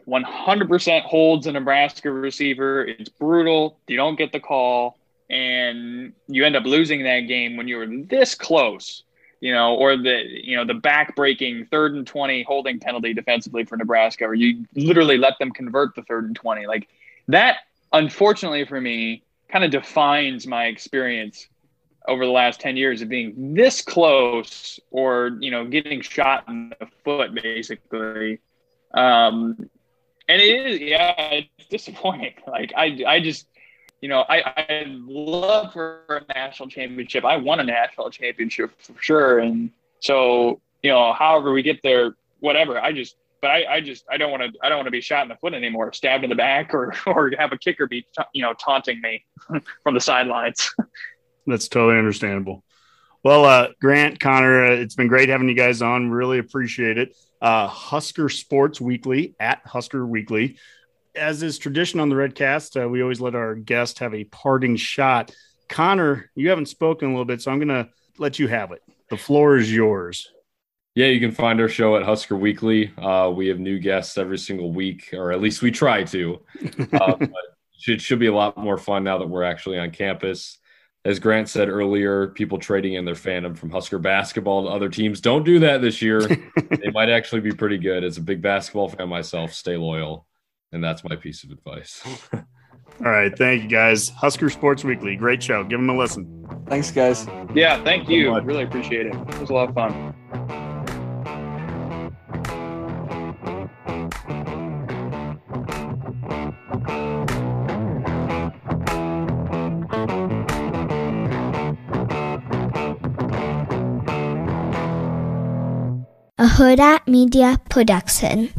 100% holds a Nebraska receiver. It's brutal. You don't get the call and you end up losing that game when you were this close, you know, or the you know the back-breaking third and twenty holding penalty defensively for Nebraska, or you literally let them convert the third and twenty. Like that unfortunately for me, kind of defines my experience over the last 10 years of being this close or, you know, getting shot in the foot, basically. Um, and it is, yeah, it's disappointing. Like, I, I just, you know, I, I love for a national championship. I won a national championship for sure. And so, you know, however we get there, whatever, I just, but I, I just, I don't want to, I don't want to be shot in the foot anymore, stabbed in the back or, or have a kicker be, you know, taunting me from the sidelines. That's totally understandable. Well, uh, Grant, Connor, uh, it's been great having you guys on. Really appreciate it. Uh, Husker Sports Weekly at Husker Weekly. As is tradition on the Redcast, uh, we always let our guest have a parting shot. Connor, you haven't spoken a little bit, so I'm going to let you have it. The floor is yours. Yeah, you can find our show at Husker Weekly. Uh, we have new guests every single week, or at least we try to. Uh, but it should be a lot more fun now that we're actually on campus as Grant said earlier, people trading in their fandom from Husker basketball to other teams. Don't do that this year. they might actually be pretty good. As a big basketball fan myself, stay loyal. And that's my piece of advice. All right. Thank you, guys. Husker Sports Weekly. Great show. Give them a listen. Thanks, guys. Yeah. Thank you. Really appreciate it. It was a lot of fun. a Hurrdat Media Production.